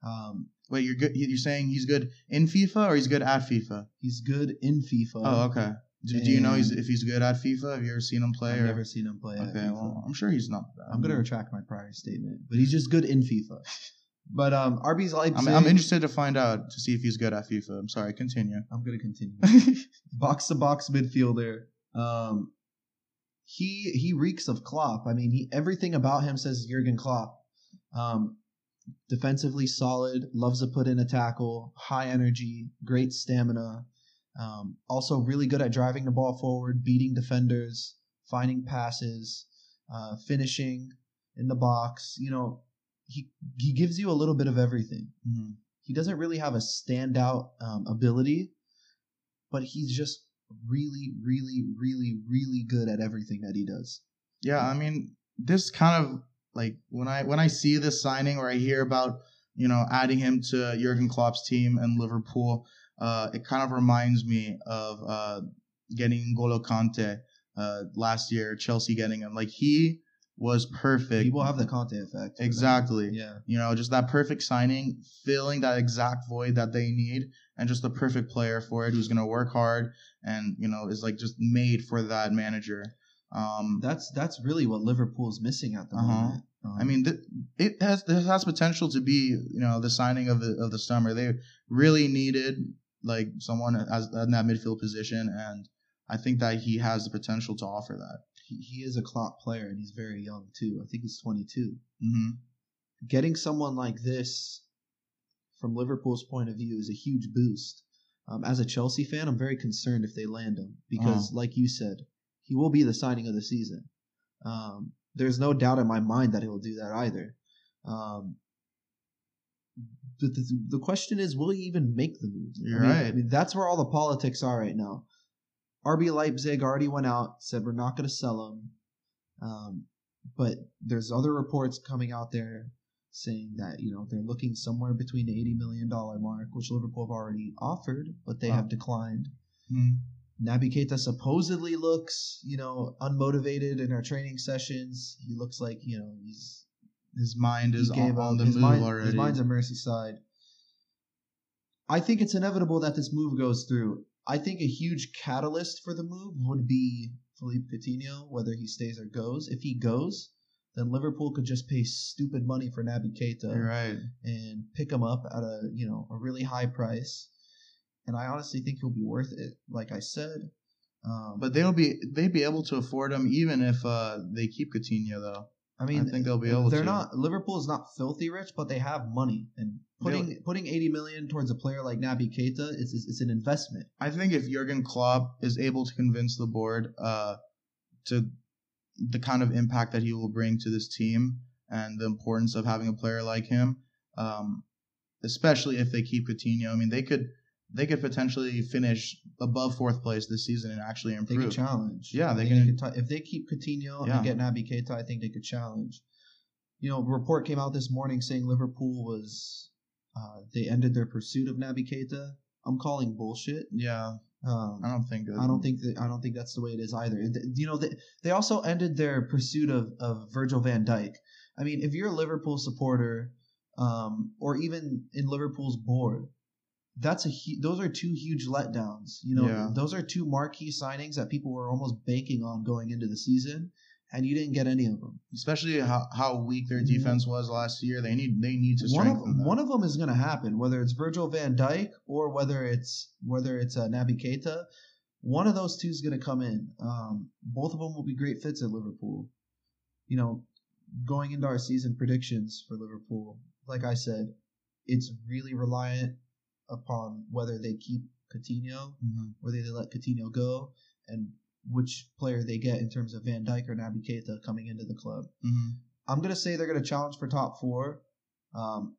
Um, wait, you're good. You're saying he's good in FIFA or he's good at FIFA? he's good in FIFA. Oh, okay. Do, do you know he's, if he's good at FIFA? Have you ever seen him play? I've or? never seen him play. Okay, well, I'm sure he's not. I'm gonna retract my prior statement, but he's just good in FIFA. But um, RB's Leipzig. I'm, I'm interested to find out to see if he's good at FIFA. I'm sorry. Continue. I'm gonna continue. box to box midfielder. Um, he he reeks of Klopp. I mean, he everything about him says Jurgen Klopp. Um, defensively solid, loves to put in a tackle, high energy, great stamina. Um, also really good at driving the ball forward, beating defenders, finding passes, uh, finishing in the box. You know, he he gives you a little bit of everything Mhm. he doesn't really have a standout um, ability, but he's just really, really, really, really good at everything that he does. Yeah, I mean, this kind of like when I when I see this signing or I hear about you know adding him to Jurgen Klopp's team and Liverpool, uh, it kind of reminds me of uh, getting N'Golo Kante uh, last year, Chelsea getting him. Like he was perfect. He will have the Conte effect. exactly. Yeah. You know, just that perfect signing, filling that exact void that they need, and just the perfect player for it who's going to work hard and, you know, is like just made for that manager. Um, That's that's really what Liverpool's missing at the Uh-huh. moment. Um, I mean, th- it has it has potential to be, you know, the signing of the of the summer. They really needed like someone as in that midfield position, and I think that he has the potential to offer that. he, he is a Klopp player and he's very young too. I think he's 22. hmm Getting someone like this from Liverpool's point of view is a huge boost. Um, as a Chelsea fan, I'm very concerned if they land him because, like you said, he will be the signing of the season. Um, there's no doubt in my mind that he'll do that either. Um, the, the, the question is, will he even make the move? You're I mean, right. I mean, that's where all the politics are right now. RB Leipzig already went out, said we're not going to sell him. Um, but there's other reports coming out there saying that you know they're looking somewhere between the 80 million dollar mark, which Liverpool have already offered, but they Wow. have declined. hmm Naby Keita supposedly looks, you know, unmotivated in our training sessions. He looks like, you know, he's His mind is on, on the his move mind, already. His mind's a Merseyside. I think it's inevitable that this move goes through. I think a huge catalyst for the move would be Philippe Coutinho, whether he stays or goes. If he goes, then Liverpool could just pay stupid money for Naby Keita right. and pick him up at a you know a really high price. And I honestly think he'll be worth it. Like I said, um, But they'll be they'd be able to afford him even if uh, they keep Coutinho though. I mean, I think they'll be able to They're to. not. Liverpool is not filthy rich, but they have money, and putting putting eighty million towards a player like Naby Keita is is, is an investment. I think if Jurgen Klopp is able to convince the board uh, to the kind of impact that he will bring to this team and the importance of having a player like him, um, especially if they keep Coutinho, I mean they could they could potentially finish above fourth place this season and actually They improve. could challenge. Yeah, they think can- could t- if they keep Coutinho Yeah. and get Naby Keita, I think they could challenge. You know, a report came out this morning saying Liverpool was uh, they ended their pursuit of Naby Keita. I'm calling bullshit. yeah, Um, I don't think. I don't think that I don't think that's the way it is either. You know, they, they also ended their pursuit of, of Virgil van Dijk. I mean, if you're a Liverpool supporter, um, or even in Liverpool's board, that's a hu- those are two huge letdowns. You know, Yeah. those are two marquee signings that people were almost banking on going into the season, and you didn't get any of them. especially how, how weak their Mhm. defense was last year. They need they need to strengthen One of them. one of them is going to happen, whether it's Virgil van Dijk or whether it's whether it's uh, Naby Keita. One of those two is going to come in. Um, both of them will be great fits at Liverpool. You know, going into our season predictions for Liverpool, like I said, it's really reliant upon whether they keep Coutinho, Mhm. whether they let Coutinho go, and which player they get in terms of Van Dijk or Naby Keita coming into the club. Mhm. I'm gonna say they're gonna challenge for top four. Um,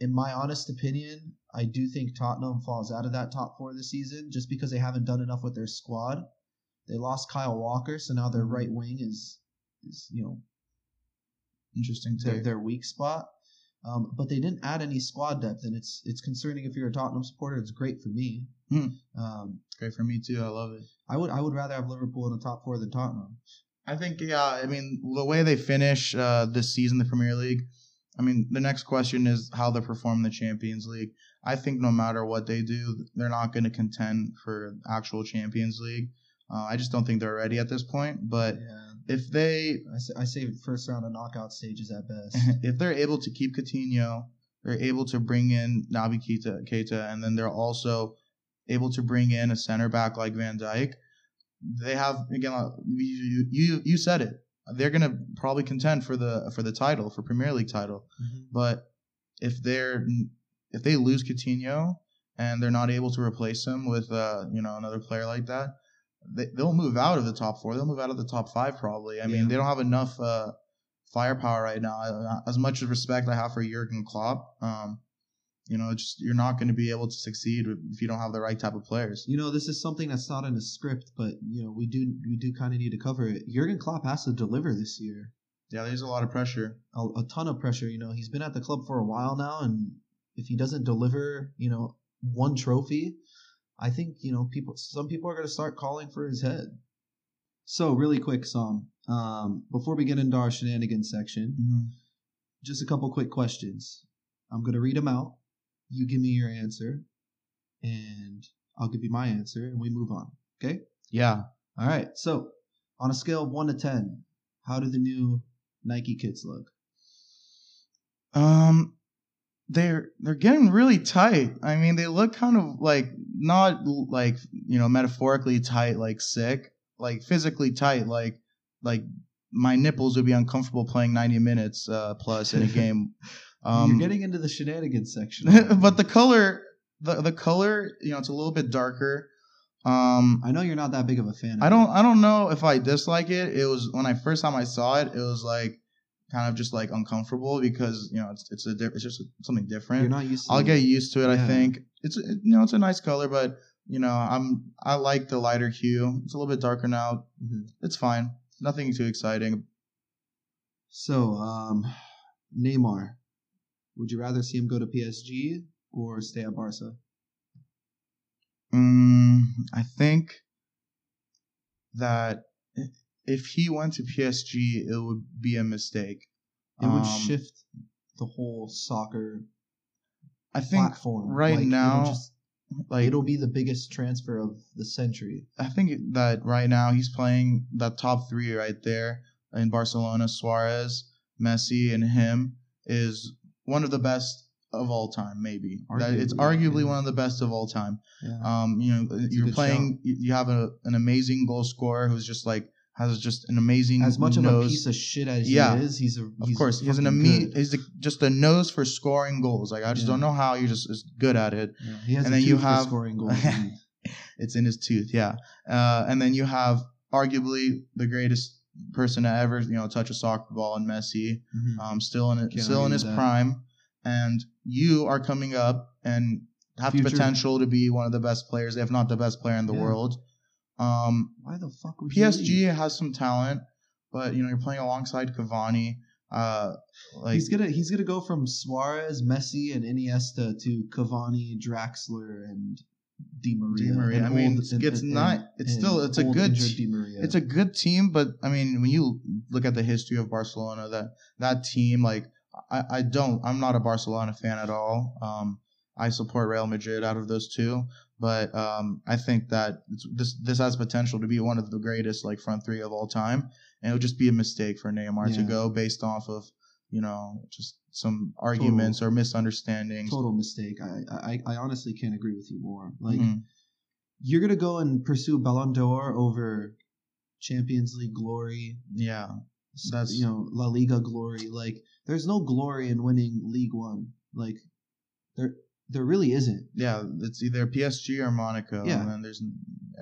in my honest opinion, I do think Tottenham falls out of that top four this season just because they haven't done enough with their squad. They lost Kyle Walker, so now their right wing is is you know Interesting their, take. their weak spot. Um, but they didn't add any squad depth, and it's it's concerning if you're a Tottenham supporter. It's great for me. Hmm. Um, Great for me too. I love it. I would I would rather have Liverpool in the top four than Tottenham. I think yeah. I mean the way they finish uh, this season, the Premier League. I mean the next question is how they perform in the Champions League. I think no matter what they do, they're not going to contend for actual Champions League. Uh, I just don't think they're ready at this point. But Yeah, if they I say, I say first round of knockout stages at best. if they're able to keep Coutinho, they're able to bring in Naby Keita, Keita, and then they're also able to bring in a center back like Van Dijk. They have again, you you, you said it. They're gonna probably contend for the for the title for Premier League title. Mhm. But if they're if they lose Coutinho and they're not able to replace him with uh you know another player like that, they, they'll move out of the top four. They'll move out of the top five probably. I mean, they don't have enough uh, firepower right now. As much as respect I have for Jurgen Klopp, um, you know, just you're not going to be able to succeed if you don't have the right type of players. You know, this is something that's not in the script, but you know, we do we do kind of need to cover it. Jurgen Klopp has to deliver this year. Yeah, there's a lot of pressure. A, a ton of pressure. You know, he's been at the club for a while now, and if he doesn't deliver, you know, one trophy, I think you know people. Some people are going to start calling for his head. So really quick, Sam. Um, before we get into our shenanigans section, just a couple quick questions. I'm going to read them out. You give me your answer, and I'll give you my answer, and we move on. Okay. Yeah, All right. So, on a scale of one to ten, how do the new Nike kits look? Um, they're they're getting really tight. I mean, they look kind of like not like you know metaphorically tight, like sick, like physically tight, like like my nipples would be uncomfortable playing 90 minutes uh, plus in a game. Um, You're getting into the shenanigans section. but the color, the the color, you know, it's a little bit darker. Um, I know you're not that big of a fan. Of I don't it. I don't know if I dislike it. It was when I first time I saw it, it was like kind of just like uncomfortable because you know it's it's a it's just something different. You're not used to. I'll get used to it. I think it's it, you know it's a nice color, but you know I'm I like the lighter hue. It's a little bit darker now. Mhm. It's fine. Nothing too exciting. So, um, Neymar, would you rather see him go to PSG or stay at Barca? Mm, I think that if he went to PSG, it would be a mistake. It would Um, shift the whole soccer I think platform right Like, now, It'll, just, like it'll be the biggest transfer of the century. I think that right now he's playing that top three right there in Barcelona. Suarez, Messi, and him is one of the best of all time. Maybe that it's Arguably, arguably yeah. one of the best of all time. Yeah. Um, you know, a you're playing. You you have a, an amazing goal scorer who's just like has just an amazing as much nose. of a piece of shit as Yeah. he is, he's a Of course, he has an good. he's a, just a nose for scoring goals. Like I just Yeah. don't know how you're just is good at it. Yeah, he has and a then you have- scoring goals. It's in his tooth, yeah. Uh, and then you have arguably the greatest person to ever, you know, touch a soccer ball in Messi, Mhm. um, still in it, Can't still in his that. prime, and you are coming up and have the potential to be one of the best players, if not the best player in the Yeah. world. Um, Why the fuck would? PSG has some talent, but you know you're playing alongside Cavani. Uh, like he's gonna he's gonna go from Suarez, Messi, and Iniesta to Cavani, Draxler, and Di Maria. Di Maria. I mean, old- it's an- not. It's an still. It's a good. injured te- Di Maria. It's a good team, but I mean, when you look at the history of Barcelona, that that team, like, I, I don't. I'm not a Barcelona fan at all. Um, I support Real Madrid out of those two, but um, I think that it's, this this has potential to be one of the greatest like front three of all time, and it would just be a mistake for Neymar to go based off of you know just some arguments or misunderstandings. total mistake. I, I I honestly can't agree with you more. Like Mhm. you're gonna go and pursue Ballon d'Or over Champions League glory. Yeah, That's- you know La Liga glory. Like there's no glory in winning League One. Like there there really isn't. yeah, it's either PSG or Monaco, Yeah. and then there's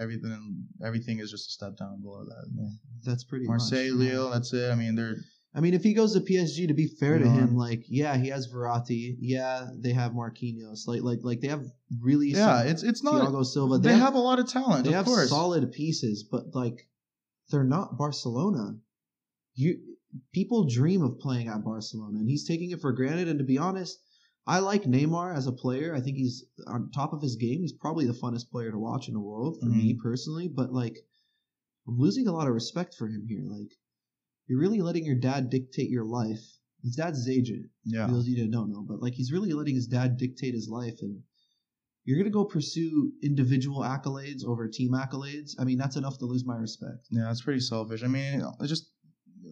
everything. Everything is just a step down below that. Yeah. That's pretty Marseille, much. Lille, that's it. I mean, they're I mean, if he goes to PSG, to be fair to him, like yeah, he has Verratti. Yeah, they have Marquinhos. Like like like they have really yeah, it's it's not. Thiago Silva. they have a lot of talent, they of have course. solid pieces, but like they're not Barcelona. You people dream of playing at Barcelona, and he's taking it for granted. And to be honest, I like Neymar as a player. I think he's on top of his game. He's probably the funnest player to watch in the world for me mm-hmm. personally. But like, I'm losing a lot of respect for him here. Like, you're really letting your dad dictate your life. His dad's his agent. yeah, For those of you that don't know, but like he's really letting his dad dictate his life, and you're gonna go pursue individual accolades over team accolades. I mean, that's enough to lose my respect. yeah, that's pretty selfish. I mean, it's just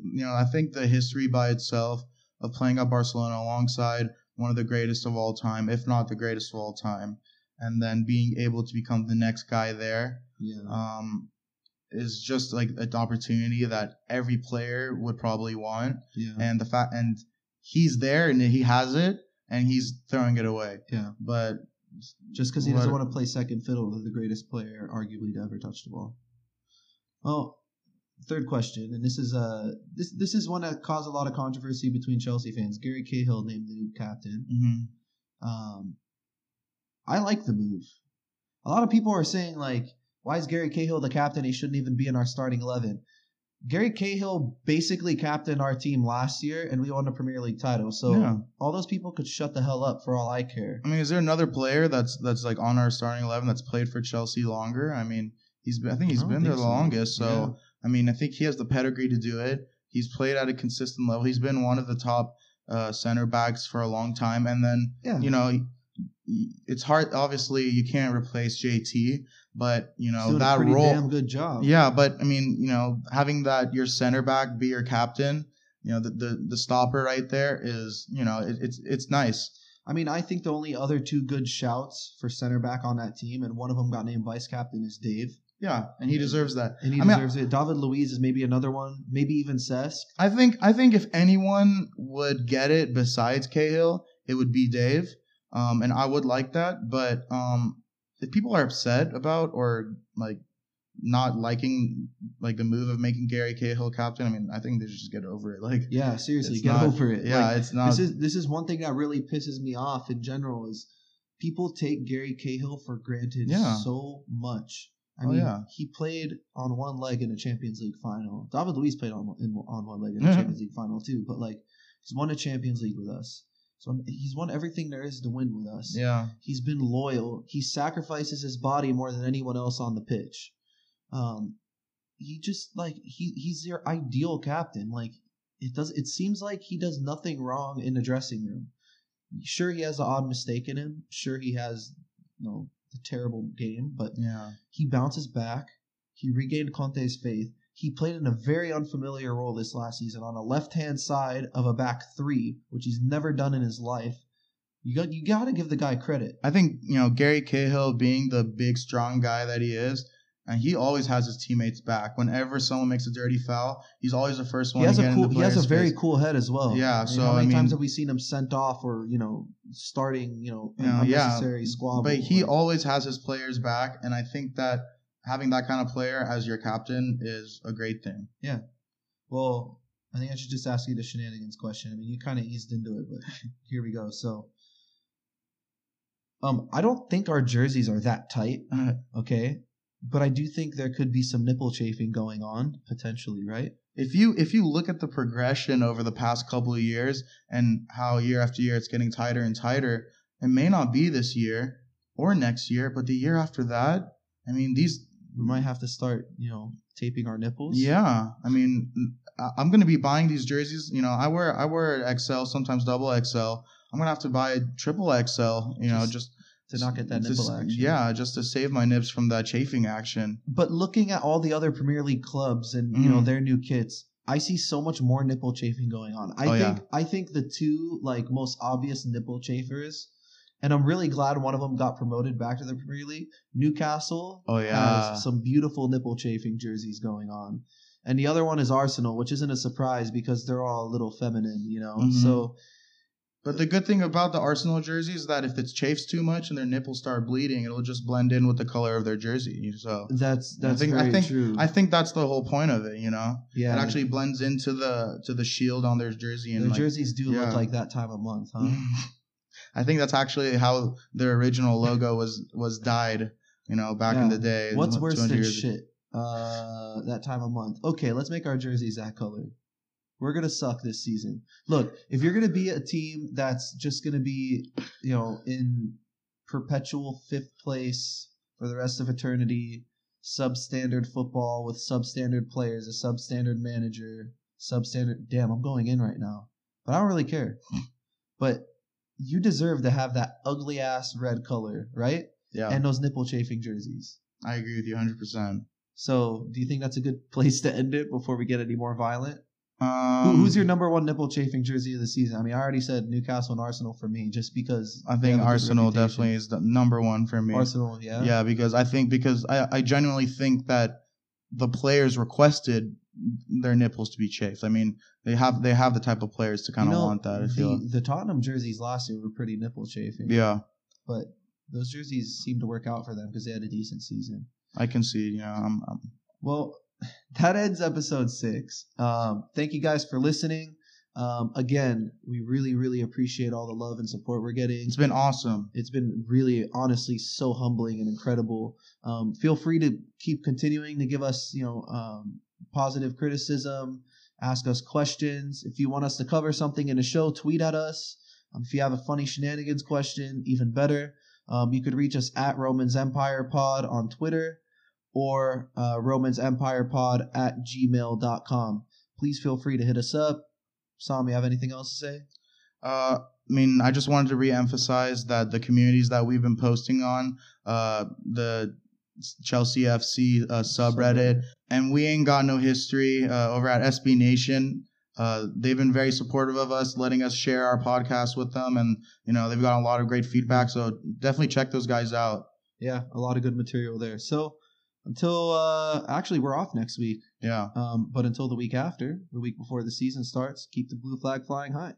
you know, I think the history by itself of playing at Barcelona alongside one of the greatest of all time, if not the greatest of all time, and then being able to become the next guy there, Yeah, um, is just like an opportunity that every player would probably want. yeah, and the fact and he's there and he has it and he's throwing it away. yeah. But Just because he doesn't want to play second fiddle to the greatest player, arguably, to ever touch the ball. Oh, third question, and this is uh this this is one that caused a lot of controversy between Chelsea fans. Gary Cahill named the new captain. mhm. Um, I like the move. A lot of people are saying like, why is Gary Cahill the captain? He shouldn't even be in our starting eleven. Gary Cahill basically captained our team last year, and we won the Premier League title. So Yeah. all those people could shut the hell up for all I care. I mean, is there another player that's that's like on our starting eleven that's played for Chelsea longer? I mean, he's been, I think he's I been there the so. longest. So Yeah. I mean, I think he has the pedigree to do it. He's played at a consistent level. He's been one of the top uh, center backs for a long time, and then Yeah, you know. It's hard. Obviously, you can't replace JT, but you know that a role. damn good job. Yeah, but I mean, you know, having that your center back be your captain, you know, the the, the stopper right there is, you know, it, it's it's nice. I mean, I think the only other two good shouts for center back on that team, and one of them got named vice captain, is Dave, Yeah, and he deserves that. and he I mean, deserves it. David Luiz is maybe another one, maybe even Cesc. I think I think if anyone would get it besides Cahill, it would be Dave. Um, and I would like that, but um, if people are upset about or like not liking like the move of making Gary Cahill captain, I mean, I think they should just get over it. Like, Yeah, seriously, get not- over it. Yeah, Like, it's not. this is this is one thing that really pisses me off in general is people take Gary Cahill for granted Yeah. so much. I Oh, mean, yeah. he played on one leg in a Champions League final. David Luiz played on in, on one leg in Mhm. a Champions League final too. But like, he's won a Champions League with us. So he's won everything there is to win with us. yeah, He's been loyal. He sacrifices his body more than anyone else on the pitch. Um, he just like he he's your ideal captain. Like it does. It seems like he does nothing wrong in the dressing room. Sure, he has the odd mistake in him. Sure, he has you know the terrible game, but yeah. he bounces back. He regained Conte's faith. He played in a very unfamiliar role this last season on a left-hand side of a back three, which he's never done in his life. You got you got to give the guy credit. I think you know Gary Cahill being the big strong guy that he is, and he always has his teammates back. Whenever someone makes a dirty foul, he's always the first one. He has to a cool. He has a player's very cool head as well. Yeah, I mean, so, how many I times have we seen him sent off or you know starting you know know, yeah, unnecessary squabble? But he Like, always has his players back, and I think that having that kind of player as your captain is a great thing. Yeah. Well, I think I should just ask you the shenanigans question. I mean, you kind of eased into it, but here we go. So, um, I don't think our jerseys are that tight, okay? But I do think there could be some nipple chafing going on potentially, right? If you if you look at the progression over the past couple of years and how year after year it's getting tighter and tighter, it may not be this year, or next year, but the year after that, I mean, these We might have to start, you know, taping our nipples. Yeah, I mean, I'm gonna be buying these jerseys. You know, I wear I wear XL, sometimes double XL. I'm gonna have to buy a triple XL. You know, Just just to not get that just- nipple action. Yeah, just to save my nips from that chafing action. But looking at all the other Premier League clubs and you know Mhm. their new kits, I see so much more nipple chafing going on. I Oh, think yeah. I think the two like most obvious nipple chafers, and I'm really glad one of them got promoted back to the Premier League. Newcastle Oh yeah, has some beautiful nipple chafing jerseys going on. And the other one is Arsenal, which isn't a surprise because they're all a little feminine, you know. Mhm. So but the good thing about the Arsenal jersey is that if it chafes too much and their nipples start bleeding, it'll just blend in with the color of their jersey. So that's I that's think very I think true. I think that's the whole point of it. You know, yeah, it actually blends into the to the shield on their jersey and their like, jerseys do yeah. look like that time of month, huh? I think that's actually how their original logo was was dyed. You know, back in the day. What's worse than shit? Uh, that time of month. Okay, let's make our jerseys that color. We're gonna suck this season. Look, if you're gonna be a team that's just gonna be, you know, in perpetual fifth place for the rest of eternity, substandard football with substandard players, a substandard manager, substandard. Damn, I'm going in right now, but I don't really care. But you deserve to have that ugly ass red color, right? Yeah, And those nipple chafing jerseys. I agree with you 100. percent So, do you think that's a good place to end it before we get any more violent? Who, Um, who's your number one nipple chafing jersey of the season? I mean, I already said Newcastle and Arsenal for me, just because I think have a good Arsenal definitely is the number one for me. Arsenal, yeah, Yeah, because I think because I, I genuinely think that the players requested their nipples to be chafed. I mean, they have they have the type of players to kind You of know, want that. I feel. the, the Tottenham jerseys last year were pretty nipple chafing. yeah, but those jerseys seemed to work out for them because they had a decent season. I can see. You know, I'm, I'm Well, that ends episode six. Um, thank you guys for listening. Um, again, we really, really appreciate all the love and support we're getting. it's been awesome. it's been really honestly so humbling and incredible um, feel free to keep continuing to give us you know um, positive criticism ask us questions if you want us to cover something in a show tweet at us um, if you have a funny shenanigans question even better um, you could reach us at romans empire pod on twitter or uh, romans empire pod at gmail.com please feel free to hit us up sam you have anything else to say Uh, I mean, I just wanted to re-emphasize that the communities that we've been posting on, uh, the Chelsea FC uh, subreddit, and we ain't got no history uh, over at SB Nation. Uh, they've been very supportive of us, letting us share our podcast with them, and you know they've got a lot of great feedback. So definitely check those guys out. yeah a lot of good material there so until uh actually we're off next week Yeah. um but until the week after the week before the season starts keep the blue flag flying high